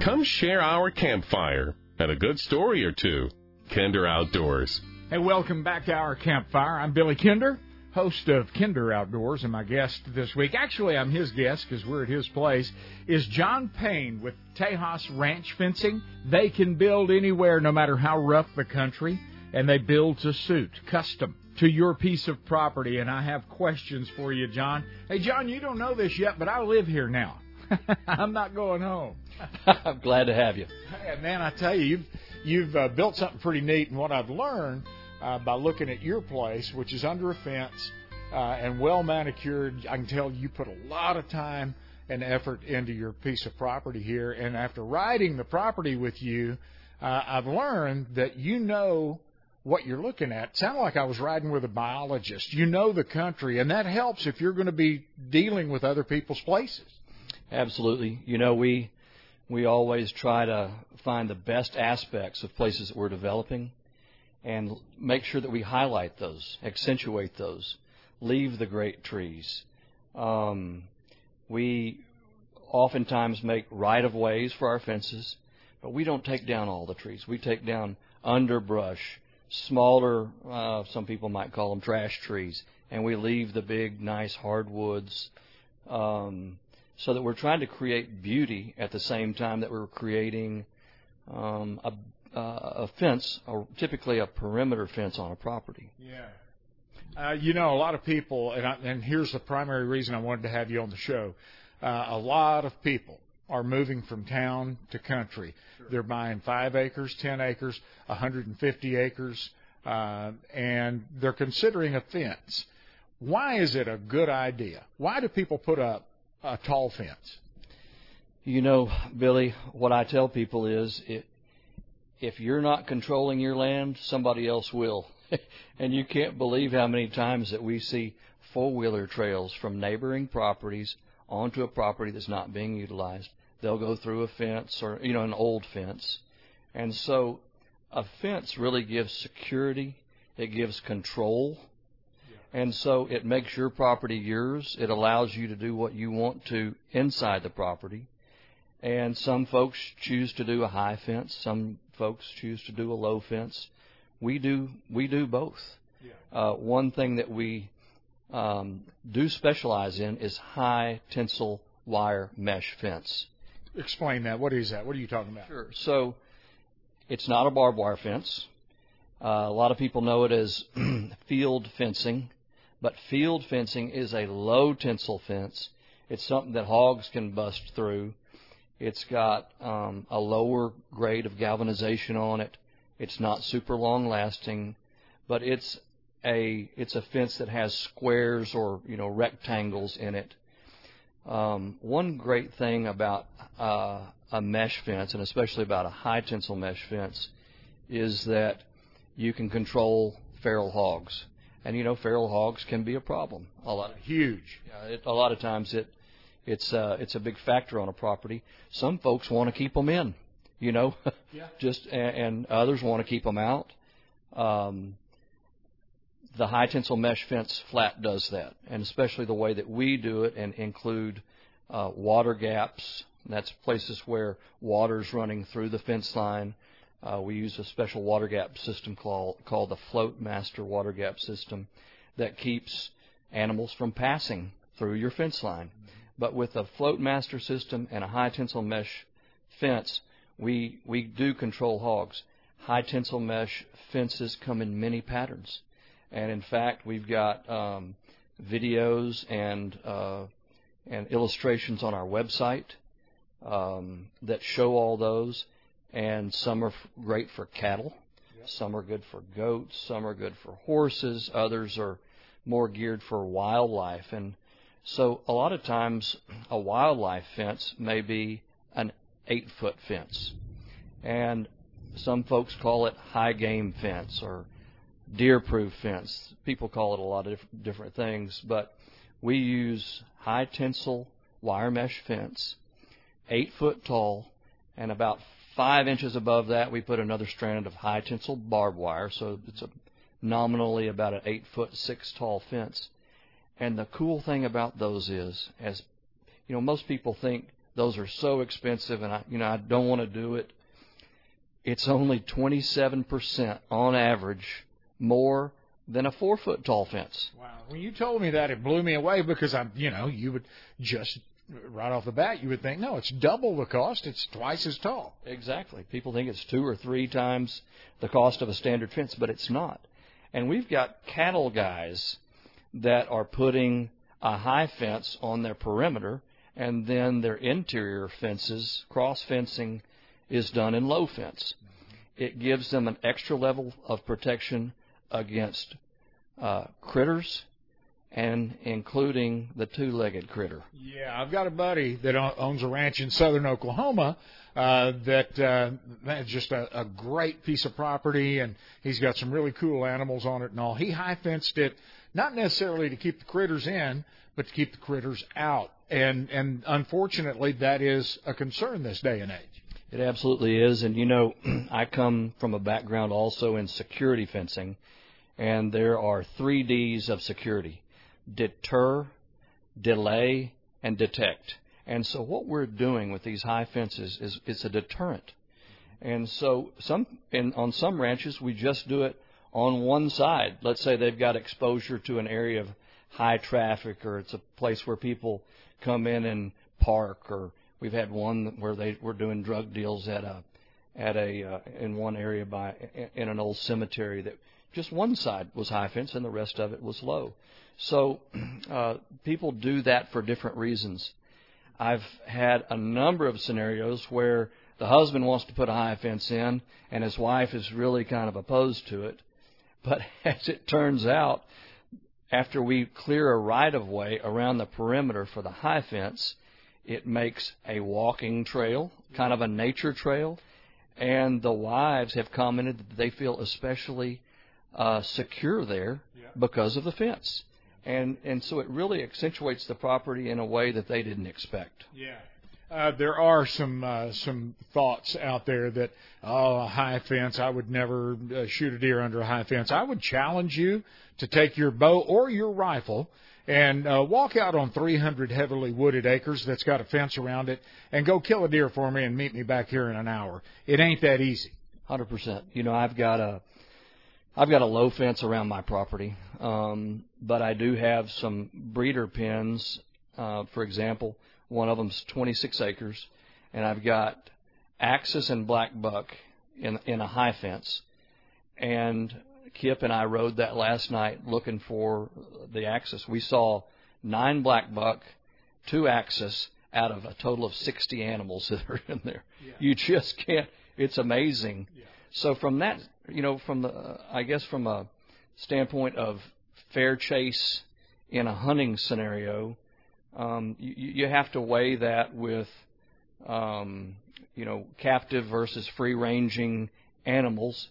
Come share our campfire and a good story or two. Kinder Outdoors. Hey, welcome back to our campfire. I'm Billy Kinder, host of Kinder Outdoors, and my guest this week, actually, I'm his guest because we're at his place, is John Payne with Tejas Ranch Fencing. They can build anywhere, no matter how rough the country, and they build to suit, custom to your piece of property. And I have questions for you, John. Hey, John, you don't know this yet, but I live here now. I'm not going home. I'm glad to have you. Hey, man, I tell you, you've you've uh, built something pretty neat. And what I've learned uh, by looking at your place, which is under a fence uh, and well manicured, I can tell you put a lot of time and effort into your piece of property here. And after riding the property with you, uh, I've learned that you know what you're looking at. It sounded like I was riding with a biologist. You know the country, and that helps if you're going to be dealing with other people's places. Absolutely. You know, we we always try to find the best aspects of places that we're developing and make sure that we highlight those, accentuate those, leave the great trees. Um, we oftentimes make right of ways for our fences, but we don't take down all the trees. We take down underbrush, smaller, uh, some people might call them trash trees, and we leave the big, nice hardwoods. Um, so that we're trying to create beauty at the same time that we're creating um, a, uh, a fence, or typically a perimeter fence on a property. Yeah. Uh, you know, a lot of people, and, I, and here's the primary reason I wanted to have you on the show. Uh, a lot of people are moving from town to country. Sure. They're buying five acres, ten acres, 150 acres, uh, and they're considering a fence. Why is it a good idea? Why do people put up a tall fence? You know, Billy, what I tell people is it, if you're not controlling your land, somebody else will. and you can't believe how many times that we see four wheeler trails from neighboring properties onto a property that's not being utilized. They'll go through a fence or, you know, an old fence. And so a fence really gives security, it gives control and so it makes your property yours. It allows you to do what you want to inside the property. And some folks choose to do a high fence. Some folks choose to do a low fence. We do we do both. Yeah. Uh, one thing that we um, do specialize in is high tensile wire mesh fence. Explain that. What is that? What are you talking about? Sure. So it's not a barbed wire fence. Uh, a lot of people know it as field fencing. But field fencing is a low tensile fence. It's something that hogs can bust through. It's got um, a lower grade of galvanization on it. It's not super long lasting, but it's a it's a fence that has squares or you know rectangles in it. Um, one great thing about uh, a mesh fence, and especially about a high tensile mesh fence, is that you can control feral hogs and you know feral hogs can be a problem. A lot of, huge. Yeah, it, a lot of times it it's uh, it's a big factor on a property. Some folks want to keep them in, you know, yeah. just and, and others want to keep them out. Um, the high tensile mesh fence flat does that, and especially the way that we do it and include uh, water gaps. That's places where water's running through the fence line uh, we use a special water gap system called, called the Float Master water gap system that keeps animals from passing through your fence line. But with a Float Master system and a high tensile mesh fence, we we do control hogs. High tensile mesh fences come in many patterns, and in fact, we've got um, videos and uh, and illustrations on our website um, that show all those. And some are f- great for cattle, some are good for goats, some are good for horses, others are more geared for wildlife. And so a lot of times a wildlife fence may be an eight foot fence. And some folks call it high game fence or deer proof fence. People call it a lot of diff- different things, but we use high tensile wire mesh fence, eight foot tall, and about five inches above that we put another strand of high tensile barbed wire, so it's a nominally about an eight foot six tall fence. And the cool thing about those is, as you know, most people think those are so expensive, and I, you know, I don't want to do it. It's only 27% on average more than a four foot tall fence. Wow. When you told me that, it blew me away because I'm, you know, you would just right off the bat, you would think, no, it's double the cost. It's twice as tall. Exactly. People think it's two or three times the cost of a standard fence, but it's not. And we've got cattle guys that are putting a high fence on their perimeter, and then their interior fences, cross fencing, is done in low fence. It gives them an extra level of protection against uh, critters and including the two-legged critter. Yeah, I've got a buddy that owns a ranch in southern Oklahoma uh, that uh, that's just a, a great piece of property, and he's got some really cool animals on it and all. He high fenced it, not necessarily to keep the critters in, but to keep the critters out. And and unfortunately, that is a concern this day and age. It absolutely is, and you know, I come from a background also in security fencing, and there are three D's of security deter, delay, and detect. And so what we're doing with these high fences is it's a deterrent. And so some in, on some ranches we just do it on one side. Let's say they've got exposure to an area of high traffic or it's a place where people come in and park or we've had one where they were doing drug deals at a at a uh, in one area by in an old cemetery that just one side was high fence and the rest of it was low. So uh, people do that for different reasons. I've had a number of scenarios where the husband wants to put a high fence in and his wife is really kind of opposed to it. But as it turns out, after we clear a right of way around the perimeter for the high fence, it makes a walking trail, kind of a nature trail. And the wives have commented that they feel especially uh, secure there because of the fence. And and so it really accentuates the property in a way that they didn't expect. Yeah. Uh, there are some uh, some thoughts out there that oh a high fence I would never uh, shoot a deer under a high fence. I would challenge you to take your bow or your rifle and uh, walk out on 300 heavily wooded acres that's got a fence around it and go kill a deer for me and meet me back here in an hour. It ain't that easy. Hundred percent. You know I've got a I've got a low fence around my property, um, but I do have some breeder pens. Uh, for example, one of them's 26 acres, and I've got axis and black buck in in a high fence. And Kip and I rode that last night looking for the axis. We saw nine black buck, two axis out of a total of 60 animals that are in there. Yeah. You just can't. It's amazing. Yeah. So from that, you know, from the, uh, I guess from a standpoint of fair chase in a hunting scenario, um, you, you have to weigh that with, um, you know, captive versus free ranging animals,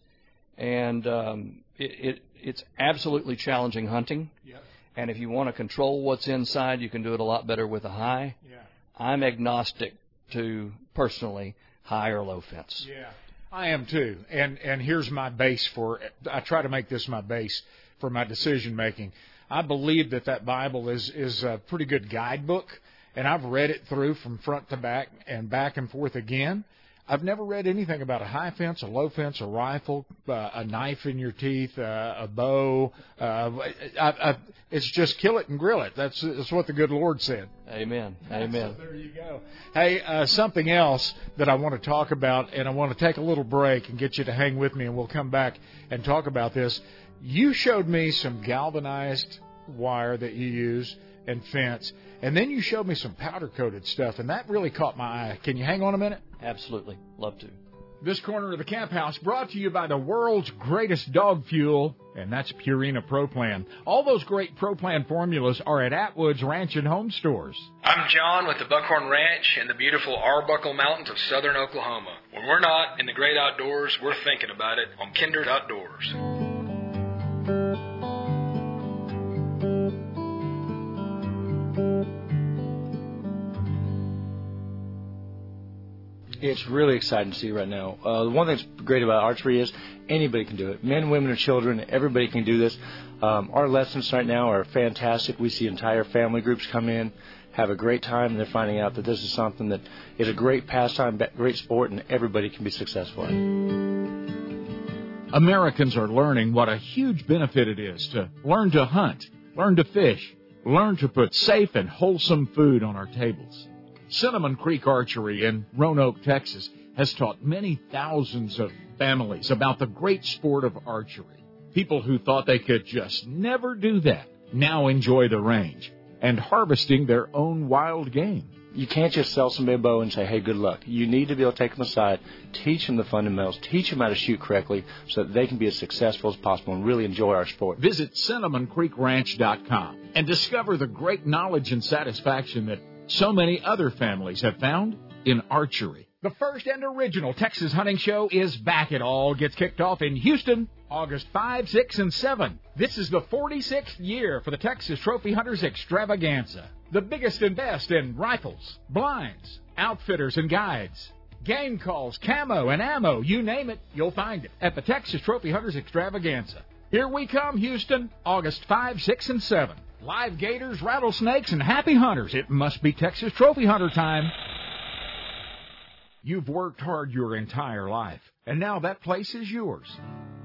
and um, it, it it's absolutely challenging hunting. Yeah. And if you want to control what's inside, you can do it a lot better with a high. Yeah. I'm agnostic to personally high or low fence. Yeah. I am too. And and here's my base for I try to make this my base for my decision making. I believe that that Bible is is a pretty good guidebook and I've read it through from front to back and back and forth again. I've never read anything about a high fence, a low fence, a rifle, uh, a knife in your teeth, uh, a bow. Uh, I, I, it's just kill it and grill it. That's that's what the good Lord said. Amen. Amen. So there you go. Hey, uh, something else that I want to talk about, and I want to take a little break and get you to hang with me, and we'll come back and talk about this. You showed me some galvanized wire that you use and fence. And then you showed me some powder coated stuff, and that really caught my eye. Can you hang on a minute? Absolutely. Love to. This corner of the camp house brought to you by the world's greatest dog fuel, and that's Purina Pro Plan. All those great Pro Plan formulas are at Atwood's Ranch and Home Stores. I'm John with the Buckhorn Ranch in the beautiful Arbuckle Mountains of southern Oklahoma. When we're not in the great outdoors, we're thinking about it on Kinder Outdoors. It's really exciting to see right now. Uh, the one thing that's great about archery is anybody can do it. Men, women, and children, everybody can do this. Um, our lessons right now are fantastic. We see entire family groups come in, have a great time, and they're finding out that this is something that is a great pastime, great sport, and everybody can be successful in. Americans are learning what a huge benefit it is to learn to hunt, learn to fish, learn to put safe and wholesome food on our tables. Cinnamon Creek Archery in Roanoke, Texas, has taught many thousands of families about the great sport of archery. People who thought they could just never do that now enjoy the range and harvesting their own wild game. You can't just sell somebody a bow and say, hey, good luck. You need to be able to take them aside, teach them the fundamentals, teach them how to shoot correctly so that they can be as successful as possible and really enjoy our sport. Visit CinnamonCreekRanch.com and discover the great knowledge and satisfaction that so many other families have found in archery. The first and original Texas Hunting Show is back. It all gets kicked off in Houston, August 5, 6, and 7. This is the 46th year for the Texas Trophy Hunters Extravaganza. The biggest and best in rifles, blinds, outfitters, and guides. Game calls, camo, and ammo, you name it, you'll find it at the Texas Trophy Hunters Extravaganza. Here we come, Houston, August 5, 6, and 7. Live gators, rattlesnakes, and happy hunters. It must be Texas Trophy Hunter time. You've worked hard your entire life, and now that place is yours.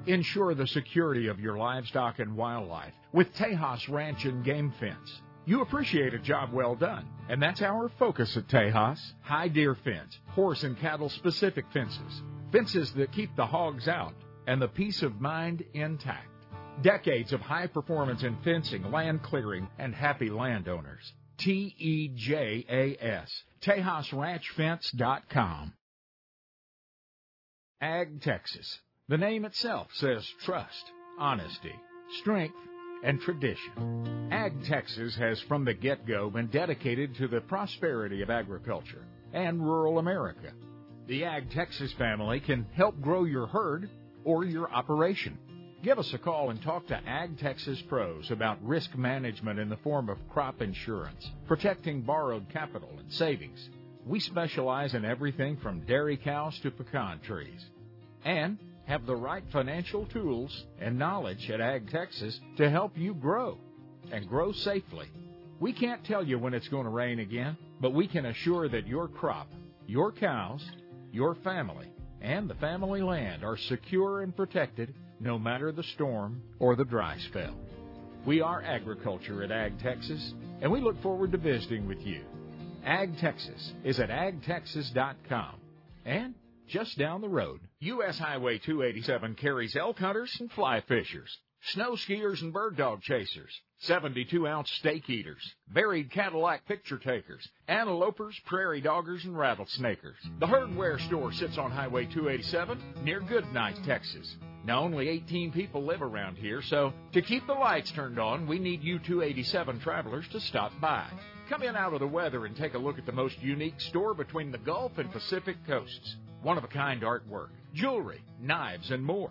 Ensure the security of your livestock and wildlife with Tejas Ranch and Game Fence. You appreciate a job well done, and that's our focus at Tejas. High deer fence, horse and cattle specific fences, fences that keep the hogs out, and the peace of mind intact. Decades of high performance in fencing, land clearing, and happy landowners. T E J A S. TejasRanchFence.com. Ag Texas. The name itself says trust, honesty, strength, and tradition. Ag Texas has from the get go been dedicated to the prosperity of agriculture and rural America. The Ag Texas family can help grow your herd or your operation. Give us a call and talk to Ag Texas pros about risk management in the form of crop insurance, protecting borrowed capital and savings. We specialize in everything from dairy cows to pecan trees. And have the right financial tools and knowledge at Ag Texas to help you grow and grow safely. We can't tell you when it's going to rain again, but we can assure that your crop, your cows, your family, and the family land are secure and protected no matter the storm or the dry spell. We are agriculture at Ag Texas, and we look forward to visiting with you. Ag Texas is at agtexas.com and just down the road. U.S. Highway 287 carries elk hunters and fly fishers, snow skiers and bird dog chasers, 72 ounce steak eaters, buried Cadillac picture takers, antelopers, prairie doggers, and rattlesnakers. The Herdware store sits on Highway 287 near Goodnight, Texas. Now, only 18 people live around here, so to keep the lights turned on, we need you 287 travelers to stop by. Come in out of the weather and take a look at the most unique store between the Gulf and Pacific coasts. One of a kind artwork, jewelry, knives, and more.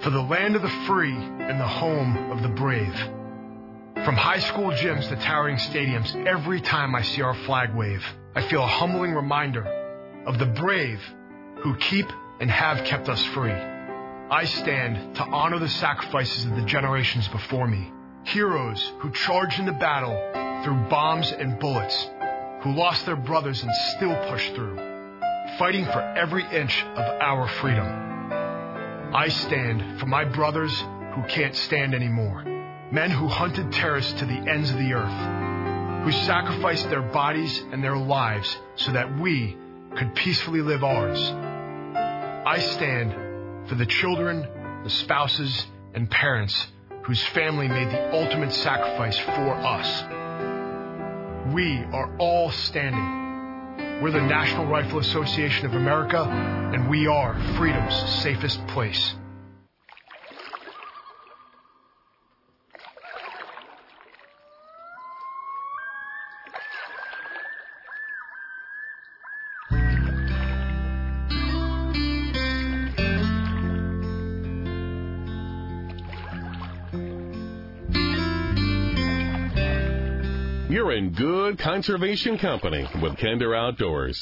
for the land of the free and the home of the brave. From high school gyms to towering stadiums, every time I see our flag wave, I feel a humbling reminder of the brave who keep and have kept us free. I stand to honor the sacrifices of the generations before me, heroes who charged into battle through bombs and bullets, who lost their brothers and still pushed through, fighting for every inch of our freedom. I stand for my brothers who can't stand anymore, men who hunted terrorists to the ends of the earth, who sacrificed their bodies and their lives so that we could peacefully live ours. I stand for the children, the spouses, and parents whose family made the ultimate sacrifice for us. We are all standing. We're the National Rifle Association of America, and we are freedom's safest place. Good conservation company with Kinder Outdoors.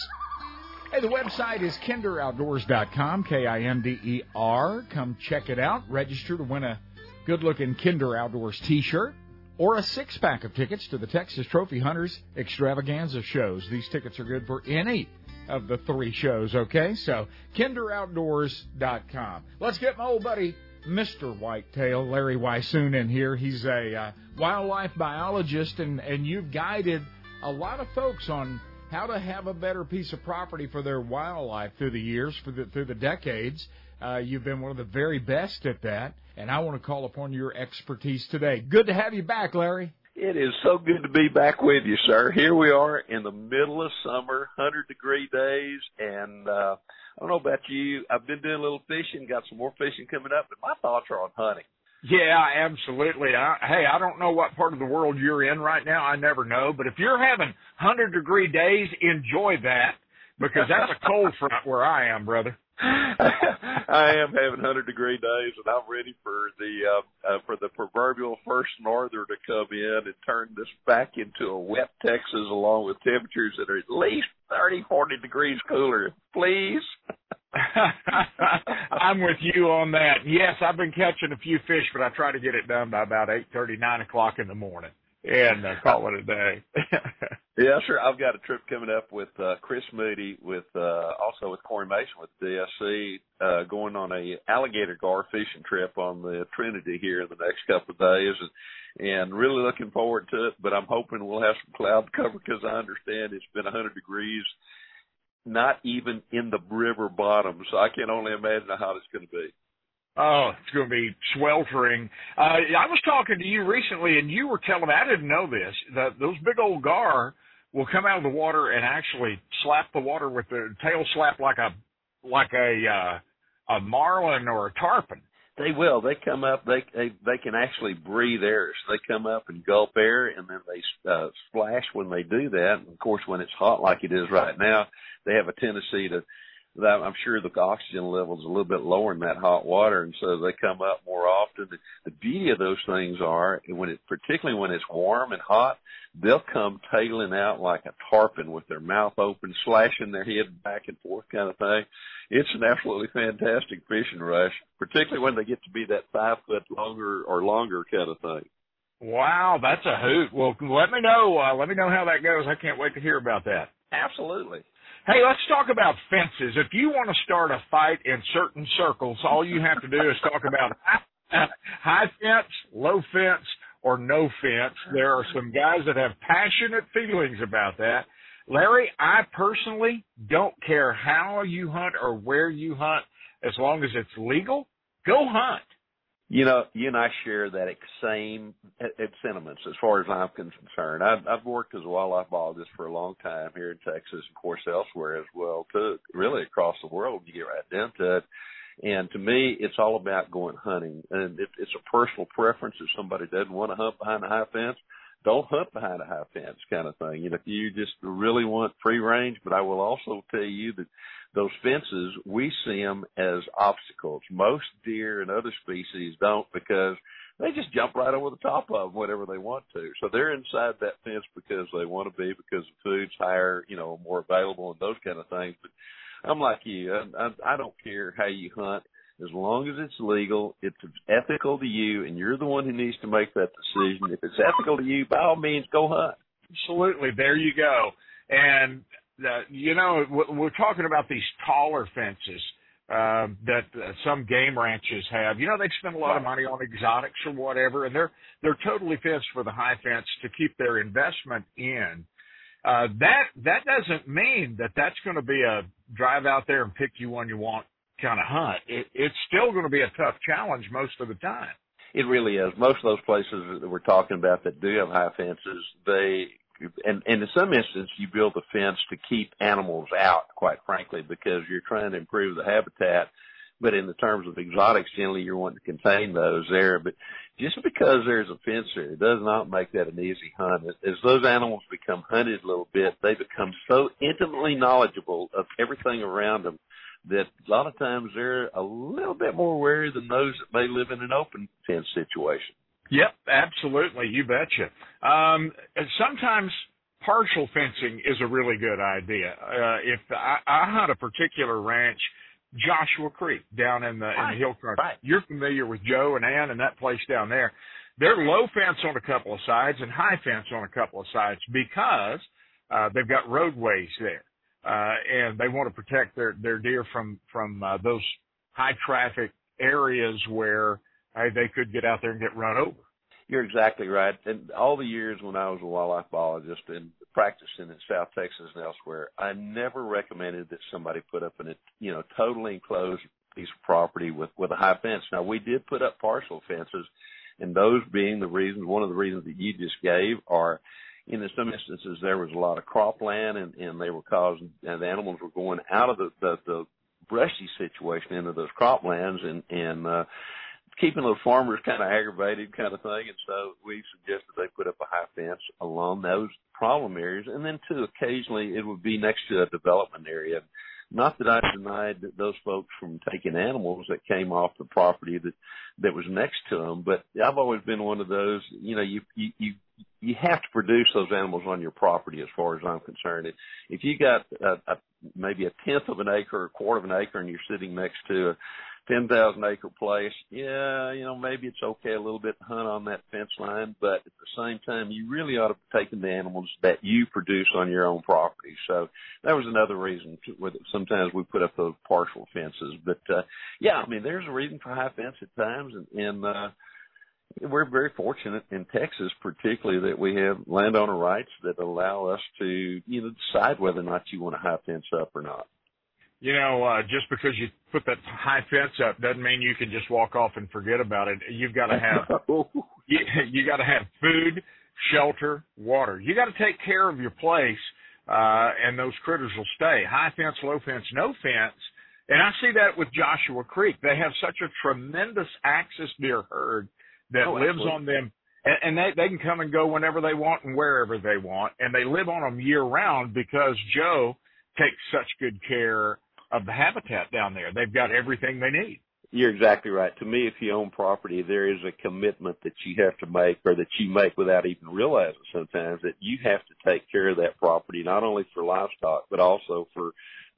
Hey, the website is kinderoutdoors.com, K I N D E R. Come check it out. Register to win a good looking Kinder Outdoors t shirt or a six pack of tickets to the Texas Trophy Hunters Extravaganza shows. These tickets are good for any of the three shows, okay? So, kinderoutdoors.com. Let's get my old buddy Mr. Whitetail, Larry Weishuhn, in here. He's a uh, wildlife biologist, and, and you've guided a lot of folks on how to have a better piece of property for their wildlife through the years, for the, through the decades. Uh, you've been one of the very best at that, and I want to call upon your expertise today. Good to have you back, Larry. It is so good to be back with you, sir. Here we are in the middle of summer, 100 degree days, and uh, I don't know about you. I've been doing a little fishing, got some more fishing coming up, but my thoughts are on hunting. Yeah, absolutely. I, hey, I don't know what part of the world you're in right now. I never know. But if you're having 100 degree days, enjoy that because that's a cold front where I am, brother. I am having 100 degree days, and I'm ready for the uh, uh, for the proverbial first norther to come in and turn this back into a wet Texas, along with temperatures that are at least 30, 40 degrees cooler. Please. I'm with you on that. Yes, I've been catching a few fish, but I try to get it done by about eight thirty, nine o'clock in the morning, and uh, call it a day. yeah, sure. I've got a trip coming up with uh, Chris Moody, with uh, also with Corey Mason with DSC, uh, going on a alligator gar fishing trip on the Trinity here in the next couple of days, and, and really looking forward to it. But I'm hoping we'll have some cloud cover because I understand it's been 100 degrees not even in the river bottom. So I can only imagine how hot it's going to be. Oh, it's going to be sweltering. Uh, I was talking to you recently, and you were telling me I didn't know this that those big old gar will come out of the water and actually slap the water with their tail slap like a like a uh, a marlin or a tarpon. They will. They come up. They they they can actually breathe air. So they come up and gulp air, and then they uh, splash when they do that. And of course, when it's hot like it is right now, they have a tendency to. That I'm sure the oxygen level is a little bit lower in that hot water, and so they come up more often. The, the beauty of those things are when it, particularly when it's warm and hot, they'll come tailing out like a tarpon with their mouth open, slashing their head back and forth kind of thing. It's an absolutely fantastic fishing rush, particularly when they get to be that five foot longer or longer kind of thing. Wow, that's a hoot. Well, let me know. Uh, let me know how that goes. I can't wait to hear about that. Absolutely. Hey, let's talk about fences. If you want to start a fight in certain circles, all you have to do is talk about high fence, low fence, or no fence. There are some guys that have passionate feelings about that. Larry, I personally don't care how you hunt or where you hunt, as long as it's legal, go hunt. You know, you and I share that same sentiments as far as I'm concerned. I've, I've worked as a wildlife biologist for a long time here in Texas, of course, elsewhere as well too. Really across the world, you get right down to it. And to me, it's all about going hunting, and it, it's a personal preference. If somebody doesn't want to hunt behind a high fence, don't hunt behind a high fence kind of thing. You know, if you just really want free range, but I will also tell you that those fences, we see them as obstacles. Most deer and other species don't because they just jump right over the top of them whenever they want to. So they're inside that fence because they want to be, because the food's higher, you know, more available and those kind of things. But I'm like you. I, I, I don't care how you hunt as long as it's legal, it's ethical to you, and you're the one who needs to make that decision. If it's ethical to you, by all means, go hunt. Absolutely. There you go. And, uh, you know, we're talking about these taller fences uh, that uh, some game ranches have. You know, they spend a lot of money on exotics or whatever, and they're they're totally fenced for the high fence to keep their investment in. Uh, that that doesn't mean that that's going to be a drive out there and pick you one you want kind of hunt. It, it's still going to be a tough challenge most of the time. It really is. Most of those places that we're talking about that do have high fences, they and, and in some instances you build a fence to keep animals out, quite frankly, because you're trying to improve the habitat. But in the terms of exotics, generally you're wanting to contain those there. But just because there's a fence there it does not make that an easy hunt. As those animals become hunted a little bit, they become so intimately knowledgeable of everything around them that a lot of times they're a little bit more wary than those that may live in an open fence situation. Yep, absolutely. You betcha. Um, and sometimes partial fencing is a really good idea. Uh, if I, I hunt a particular ranch, Joshua Creek down in the, right. in the hill country, right. you're familiar with Joe and Ann and that place down there. They're low fence on a couple of sides and high fence on a couple of sides because uh, they've got roadways there uh, and they want to protect their their deer from from uh, those high traffic areas where uh, they could get out there and get run over. You're exactly right. And all the years when I was a wildlife biologist and practicing in South Texas and elsewhere, I never recommended that somebody put up an you know totally enclosed piece of property with with a high fence. Now we did put up partial fences, and those being the reasons, one of the reasons that you just gave are in some instances there was a lot of cropland and, and they were causing and the animals were going out of the, the, the brushy situation into those croplands and, and uh keeping those farmers kind of aggravated kind of thing. And so we suggested they put up a high fence along those problem areas. And then too, occasionally it would be next to a development area. Not that I denied those folks from taking animals that came off the property that, that was next to them, but I've always been one of those, you know, you, you, you you have to produce those animals on your property as far as I'm concerned. If you got a, a, maybe a tenth of an acre, or a quarter of an acre, and you're sitting next to a 10,000 acre place, yeah, you know, maybe it's okay a little bit to hunt on that fence line, but at the same time, you really ought to be taking the animals that you produce on your own property. So that was another reason to, sometimes we put up those partial fences. But, uh, yeah, I mean, there's a reason for high fence at times and, and, uh, we're very fortunate in Texas, particularly that we have landowner rights that allow us to, you know, decide whether or not you want a high fence up or not. You know, uh, just because you put that high fence up doesn't mean you can just walk off and forget about it. You've got to have, you, you got to have food, shelter, water. You got to take care of your place, uh, and those critters will stay. High fence, low fence, no fence. And I see that with Joshua Creek. They have such a tremendous axis deer herd that oh, lives on them and, and they they can come and go whenever they want and wherever they want and they live on them year round because Joe takes such good care of the habitat down there. They've got everything they need. You're exactly right. To me, if you own property, there is a commitment that you have to make or that you make without even realizing sometimes that you have to take care of that property, not only for livestock, but also for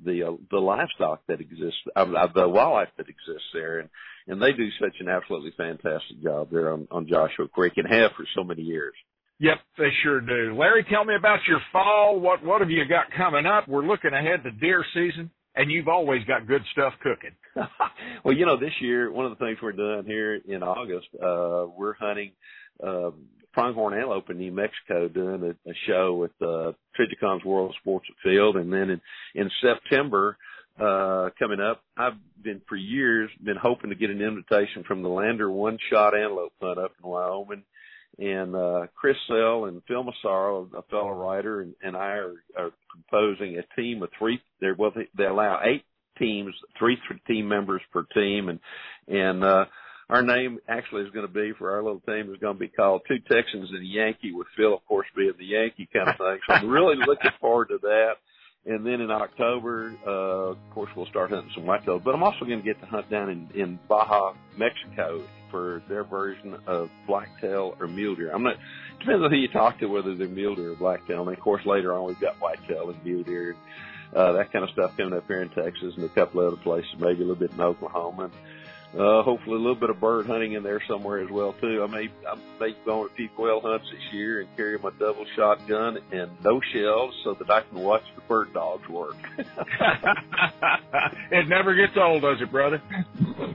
the uh, the livestock that exists, uh, the wildlife that exists there, and and they do such an absolutely fantastic job there on on Joshua Creek and have for so many years. Yep, they sure do. Larry, tell me about your fall. What what have you got coming up? We're looking ahead to deer season, and you've always got good stuff cooking. well, you know, this year one of the things we're doing here in August, uh, we're hunting uh, pronghorn antelope in New Mexico doing a, a show with uh, Trijicon's World Sports Afield, and then in, in September uh, coming up, I've been for years been hoping to get an invitation from the Lander One Shot Antelope Hunt up in Wyoming. And uh, Chris Sell and Phil Massaro, a fellow writer, and, and I are, are composing a team of three. They're well, they, they allow eight teams, three team members per team, and and uh, our name actually is going to be for our little team is going to be called Two Texans and a Yankee, with Phil, of course, being the Yankee kind of thing. So I'm really looking forward to that. And then in October, uh, of course, we'll start hunting some whitetails. But I'm also going to get to hunt down in, in Baja, Mexico, for their version of blacktail or mule deer. I'm not. Depends on who you talk to, whether they're mule deer or blacktail. And of course, later on, we've got whitetail and mule deer, uh, that kind of stuff coming up here in Texas and a couple of other places, maybe a little bit in Oklahoma. And, uh, hopefully a little bit of bird hunting in there somewhere as well too. I may I may go on a few quail hunts this year and carry my double shotgun and no shells so that I can watch the bird dogs work. it never gets old, does it, brother?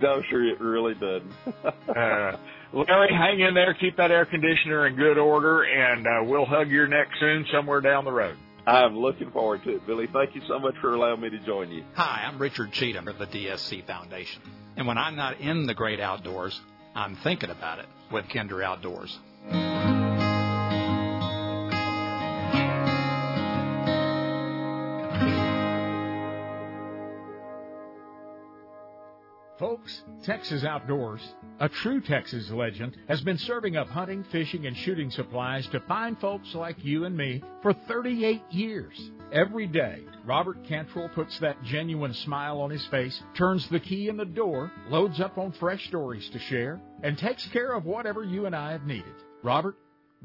no, sure, it really doesn't. uh, Larry, hang in there, keep that air conditioner in good order, and uh, we'll hug your neck soon somewhere down the road. I'm looking forward to it, Billy. Thank you so much for allowing me to join you. Hi, I'm Richard Cheatham of the DSC Foundation. And when I'm not in the great outdoors, I'm thinking about it with Kinder Outdoors. Texas Outdoors, a true Texas legend, has been serving up hunting, fishing, and shooting supplies to fine folks like you and me for 38 years. Every day, Robert Cantrell puts that genuine smile on his face, turns the key in the door, loads up on fresh stories to share, and takes care of whatever you and I have needed. Robert,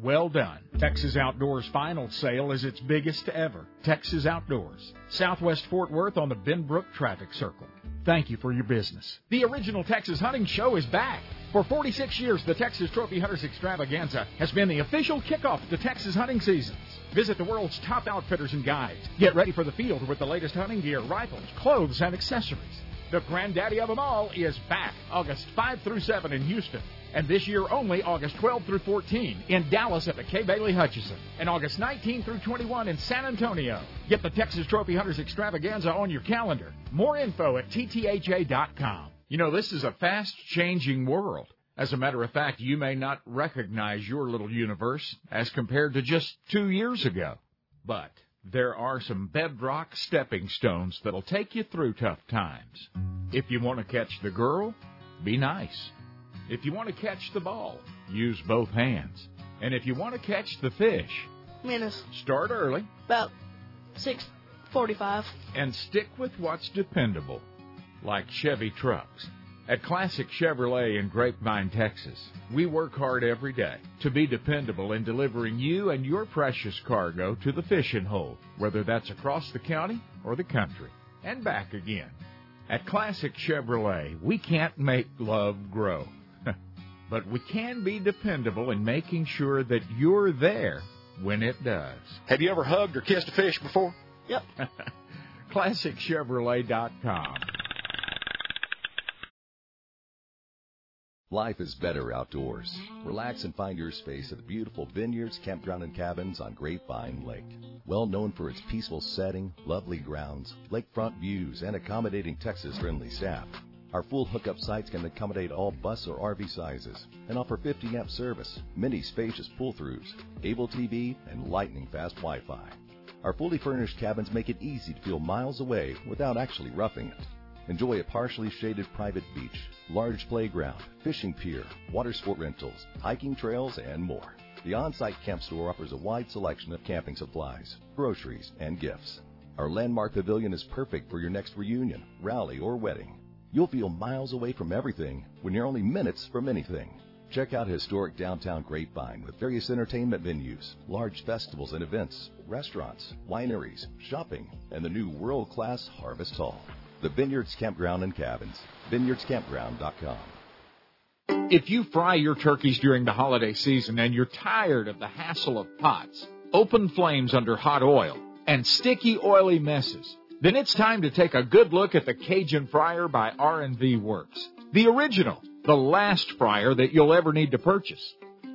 well done. Texas Outdoors final sale is its biggest ever. Texas Outdoors, Southwest Fort Worth on the Benbrook Traffic Circle. Thank you for your business. The original Texas Hunting Show is back. For 46 years, the Texas Trophy Hunters Extravaganza has been the official kickoff to Texas hunting seasons. Visit the world's top outfitters and guides. Get ready for the field with the latest hunting gear, rifles, clothes, and accessories. The granddaddy of them all is back August 5 through 7 in Houston. And this year only August 12 through 14 in Dallas at the Kay Bailey Hutchison. And August 19 through 21 in San Antonio. Get the Texas Trophy Hunters Extravaganza on your calendar. More info at ttha.com. You know, this is a fast changing world. As a matter of fact, you may not recognize your little universe as compared to just two years ago. But there are some bedrock stepping stones that'll take you through tough times. If you want to catch the girl, be nice. If you want to catch the ball, use both hands. And if you want to catch the fish, minutes. Start early. About 6:45. And stick with what's dependable, like Chevy trucks. At Classic Chevrolet in Grapevine, Texas, we work hard every day to be dependable in delivering you and your precious cargo to the fishing hole, whether that's across the county or the country, and back again. At Classic Chevrolet, we can't make love grow, but we can be dependable in making sure that you're there when it does. Have you ever hugged or kissed a fish before? Yep. ClassicChevrolet.com. Life is better outdoors. Relax and find your space at the beautiful Vineyards Campground and Cabins on Grapevine Lake. Well known for its peaceful setting, lovely grounds, lakefront views, and accommodating Texas friendly staff. Our full hookup sites can accommodate all bus or RV sizes and offer 50 amp service, many spacious pull throughs, able TV, and lightning fast Wi Fi. Our fully furnished cabins make it easy to feel miles away without actually roughing it. Enjoy a partially shaded private beach, large playground, fishing pier, water sport rentals, hiking trails, and more. The on-site camp store offers a wide selection of camping supplies, groceries, and gifts. Our landmark pavilion is perfect for your next reunion, rally, or wedding. You'll feel miles away from everything when you're only minutes from anything. Check out historic downtown Grapevine with various entertainment venues, large festivals and events, restaurants, wineries, shopping, and the new world-class Harvest Hall. The Vineyards Campground and Cabins. VineyardsCampground.com. If you fry your turkeys during the holiday season and you're tired of the hassle of pots, open flames under hot oil, and sticky oily messes, then it's time to take a good look at the Cajun Fryer by R&V Works. The original, the last fryer that you'll ever need to purchase.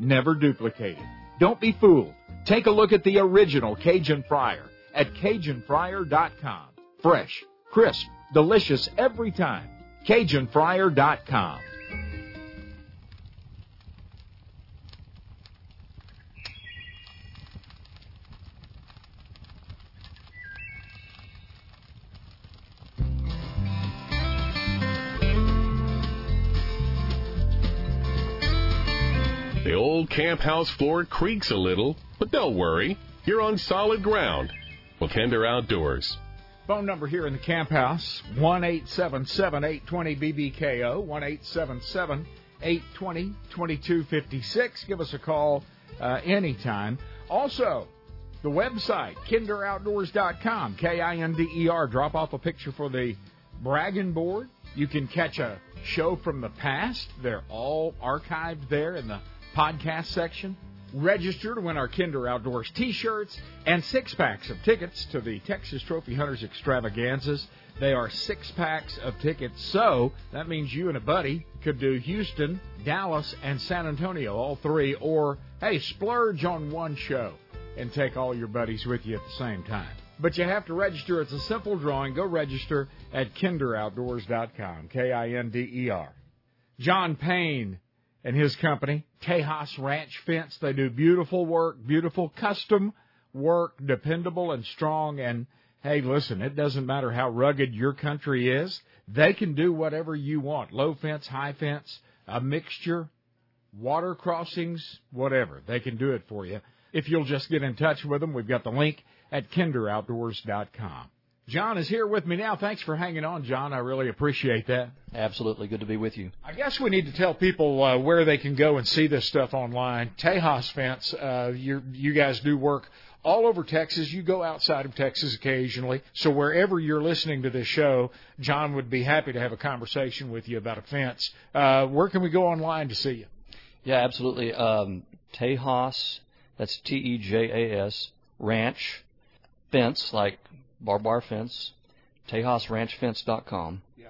never duplicated. Don't be fooled. Take a look at the original Cajun Fryer at CajunFryer.com. Fresh, crisp, delicious every time. CajunFryer.com. The old camp house floor creaks a little, but don't worry. You're on solid ground with Kinder Outdoors. Phone number here in the camp house, 1 877 820 BBKO, 1 877 820 2256. Give us a call uh, anytime. Also, the website, kinderoutdoors.com, K I N D E R. Drop off a picture for the bragging board. You can catch a show from the past. They're all archived there in the podcast section. Register to win our Kinder Outdoors t shirts and six packs of tickets to the Texas Trophy Hunters extravaganzas. They are six packs of tickets, so that means you and a buddy could do Houston, Dallas, and San Antonio, all three, or hey, splurge on one show and take all your buddies with you at the same time. But you have to register. It's a simple drawing. Go register at kinderoutdoors.com. K I N D E R. John Payne and his company, Tejas Ranch Fence. They do beautiful work, beautiful custom work, dependable and strong. And hey, listen, it doesn't matter how rugged your country is. They can do whatever you want. Low fence, high fence, a mixture, water crossings, whatever. They can do it for you. If you'll just get in touch with them, we've got the link at kinderoutdoors.com. John is here with me now. Thanks for hanging on, John. I really appreciate that. Absolutely. Good to be with you. I guess we need to tell people uh, where they can go and see this stuff online. Tejas Fence, uh, you guys do work all over Texas. You go outside of Texas occasionally. So wherever you're listening to this show, John would be happy to have a conversation with you about a fence. Uh, where can we go online to see you? Yeah, absolutely. Um, Tejas, that's T E J A S, Ranch, Fence, like barbed wire fence, TejasRanchFence.com. Yeah.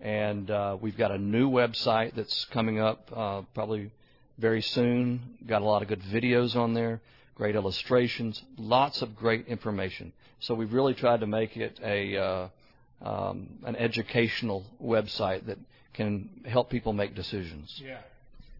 And uh, we've got a new website that's coming up uh, probably very soon. Got a lot of good videos on there, great illustrations, lots of great information. So we've really tried to make it a uh, um, an educational website that can help people make decisions. Yeah.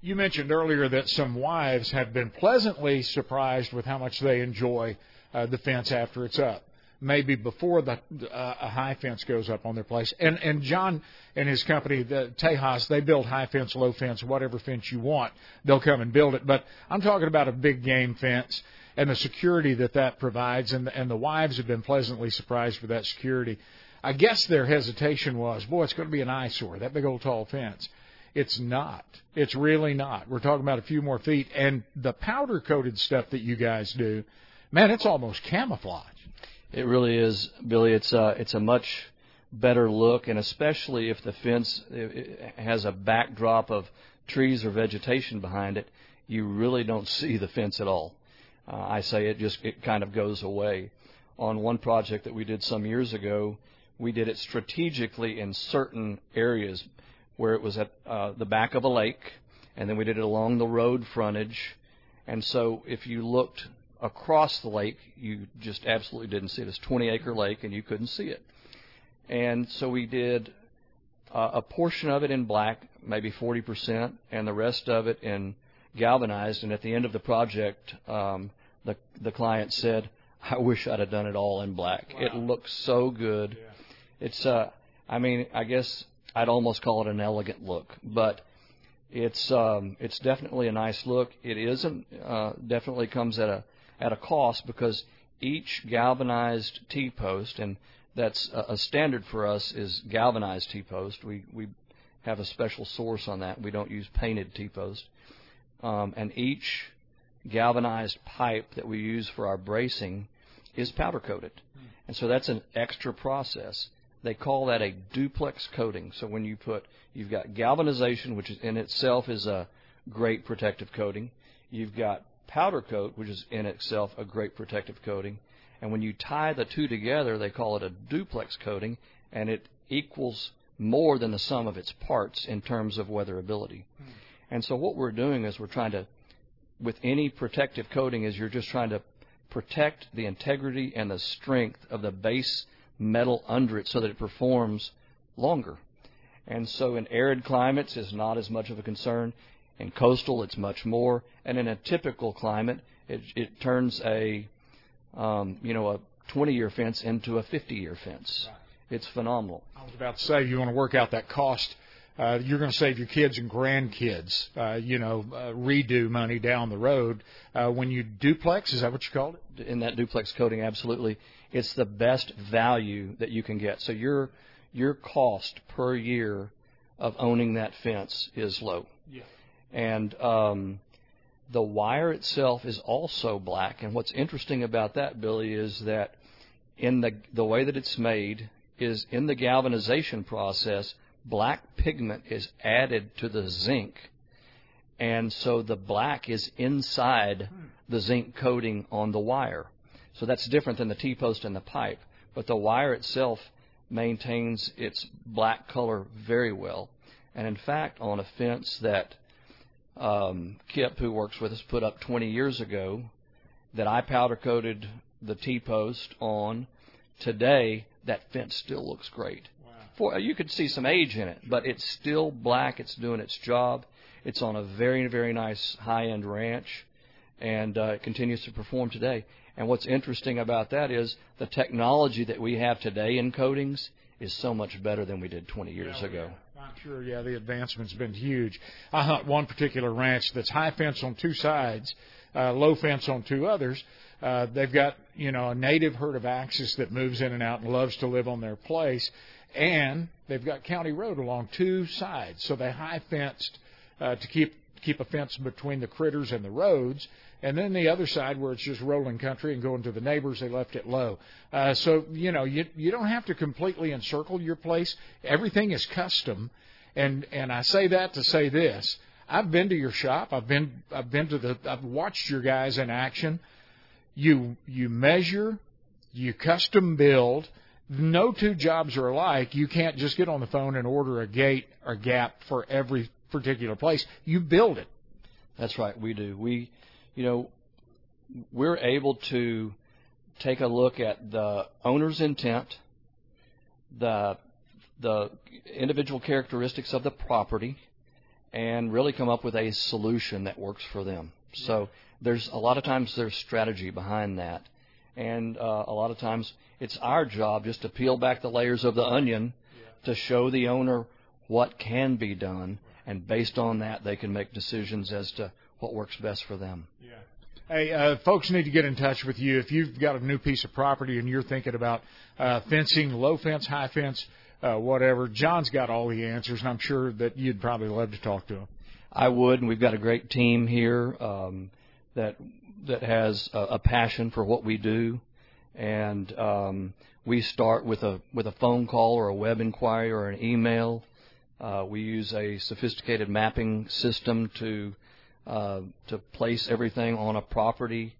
You mentioned earlier that some wives have been pleasantly surprised with how much they enjoy uh, the fence after it's up maybe before the uh, a high fence goes up on their place. And and John and his company, the Tejas, they build high fence, low fence, whatever fence you want. They'll come and build it. But I'm talking about a big game fence and the security that that provides. And and the wives have been pleasantly surprised with that security. I guess their hesitation was, boy, it's going to be an eyesore that big old tall fence. It's not. It's really not. We're talking about a few more feet. And the powder coated stuff that you guys do, man, it's almost camouflage. It really is, Billy. It's a, it's a much better look, and especially if the fence has a backdrop of trees or vegetation behind it, you really don't see the fence at all. Uh, I say it just it kind of goes away. On one project that we did some years ago, we did it strategically in certain areas where it was at uh, the back of a lake, and then we did it along the road frontage. And so if you looked across the lake, you just absolutely didn't see it. It's 20 acre lake, and you couldn't see it. And so we did uh, a portion of it in black, maybe 40%, and the rest of it in galvanized. And at the end of the project, um, the the client said, "I wish I'd have done it all in black. Wow. It looks so good. Yeah. It's uh, I mean, I guess I'd almost call it an elegant look, but." It's um, it's definitely a nice look. It isn't uh, definitely comes at a at a cost because each galvanized T post, and that's a, a standard for us, is galvanized T post. We we have a special source on that. We don't use painted T post. Um, and each galvanized pipe that we use for our bracing is powder coated. And so that's an extra process. They call that a duplex coating. So when you put, you've got galvanization, which in itself is a great protective coating. You've got powder coat, which is in itself a great protective coating. And when you tie the two together, they call it a duplex coating, and it equals more than the sum of its parts in terms of weatherability. Hmm. And so what we're doing is we're trying to, with any protective coating, is you're just trying to protect the integrity and the strength of the base metal under it so that it performs longer. And so in arid climates is not as much of a concern. In coastal, it's much more. And in a typical climate, it, it turns a, um, you know, a 20-year fence into a 50-year fence. Right. It's phenomenal. I was about to say, you want to work out that cost. Uh, you're going to save your kids and grandkids, uh, you know, uh, redo money down the road. Uh, when you duplex, is that what you called it? In that duplex coating, absolutely. It's the best value that you can get. So your your cost per year of owning that fence is low. Yeah. And um, the wire itself is also black. And what's interesting about that, Billy, is that in the the way that it's made is in the galvanization process, black pigment is added to the zinc. And so the black is inside the zinc coating on the wire. So that's different than the T-post and the pipe. But the wire itself maintains its black color very well. And in fact, on a fence that um, Kip, who works with us, put up 20 years ago, that I powder coated the T post on, today that fence still looks great. Wow. For, you could see some age in it, but it's still black. It's doing its job. It's on a very, very nice high end ranch, and uh, it continues to perform today. And what's interesting about that is the technology that we have today in coatings is so much better than we did 20 years yeah, ago. I'm sure, yeah, the advancement's been huge. I hunt one particular ranch that's high fence on two sides, uh, low fence on two others. Uh, they've got, you know, a native herd of Axis that moves in and out and loves to live on their place. And they've got county road along two sides. So they high fenced uh, to keep keep a fence between the critters and the roads. And then the other side, where it's just rolling country and going to the neighbors, they left it low. Uh, so you know, you you don't have to completely encircle your place. Everything is custom, and and I say that to say this: I've been to your shop. I've been I've been to the I've watched your guys in action. You you measure, you custom build. No two jobs are alike. You can't just get on the phone and order a gate or gap for every particular place. You build it. That's right. We do. We you know, we're able to take a look at the owner's intent, the the individual characteristics of the property, and really come up with a solution that works for them. So there's a lot of times there's strategy behind that, and uh, a lot of times it's our job just to peel back the layers of the onion to show the owner what can be done, and based on that they can make decisions as to what works best for them. Yeah. Hey, uh, folks need to get in touch with you if you've got a new piece of property and you're thinking about uh, fencing, low fence, high fence, uh, whatever. John's got all the answers, and I'm sure that you'd probably love to talk to him. I would, and we've got a great team here um, that that has a, a passion for what we do, and um, we start with a with a phone call or a web inquiry or an email. Uh, we use a sophisticated mapping system to uh, to place everything on a property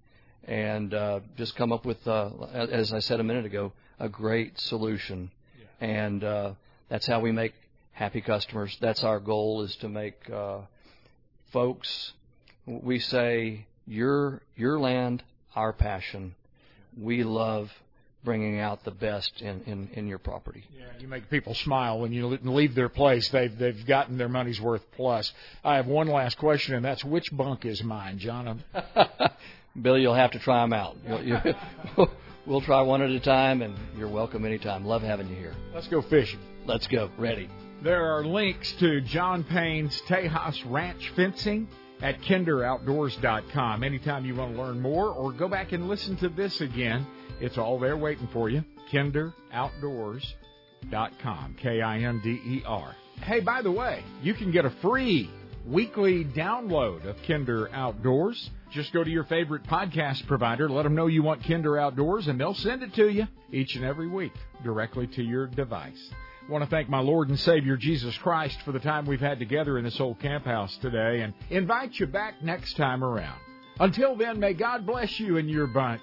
and uh, just come up with, uh, as I said a minute ago, a great solution. Yeah. And uh, that's how we make happy customers. That's our goal is to make uh, folks. We say your your land, our passion. We love bringing out the best in, in, in your property. Yeah, you make people smile when you leave their place. They've they've gotten their money's worth plus. I have one last question, and that's which bunk is mine, John? Billy, you'll have to try them out. You, we'll try one at a time, and you're welcome anytime. Love having you here. Let's go fishing. Let's go. Ready. There are links to John Payne's Tejas Ranch Fencing at kinderoutdoors.com. Anytime you want to learn more or go back and listen to this again, it's all there waiting for you. KinderOutdoors.com. K I N D E R. Hey, by the way, you can get a free weekly download of Kinder Outdoors. Just go to your favorite podcast provider, let them know you want Kinder Outdoors, and they'll send it to you each and every week directly to your device. I want to thank my Lord and Savior Jesus Christ for the time we've had together in this old camp house today and invite you back next time around. Until then, may God bless you and your bunch.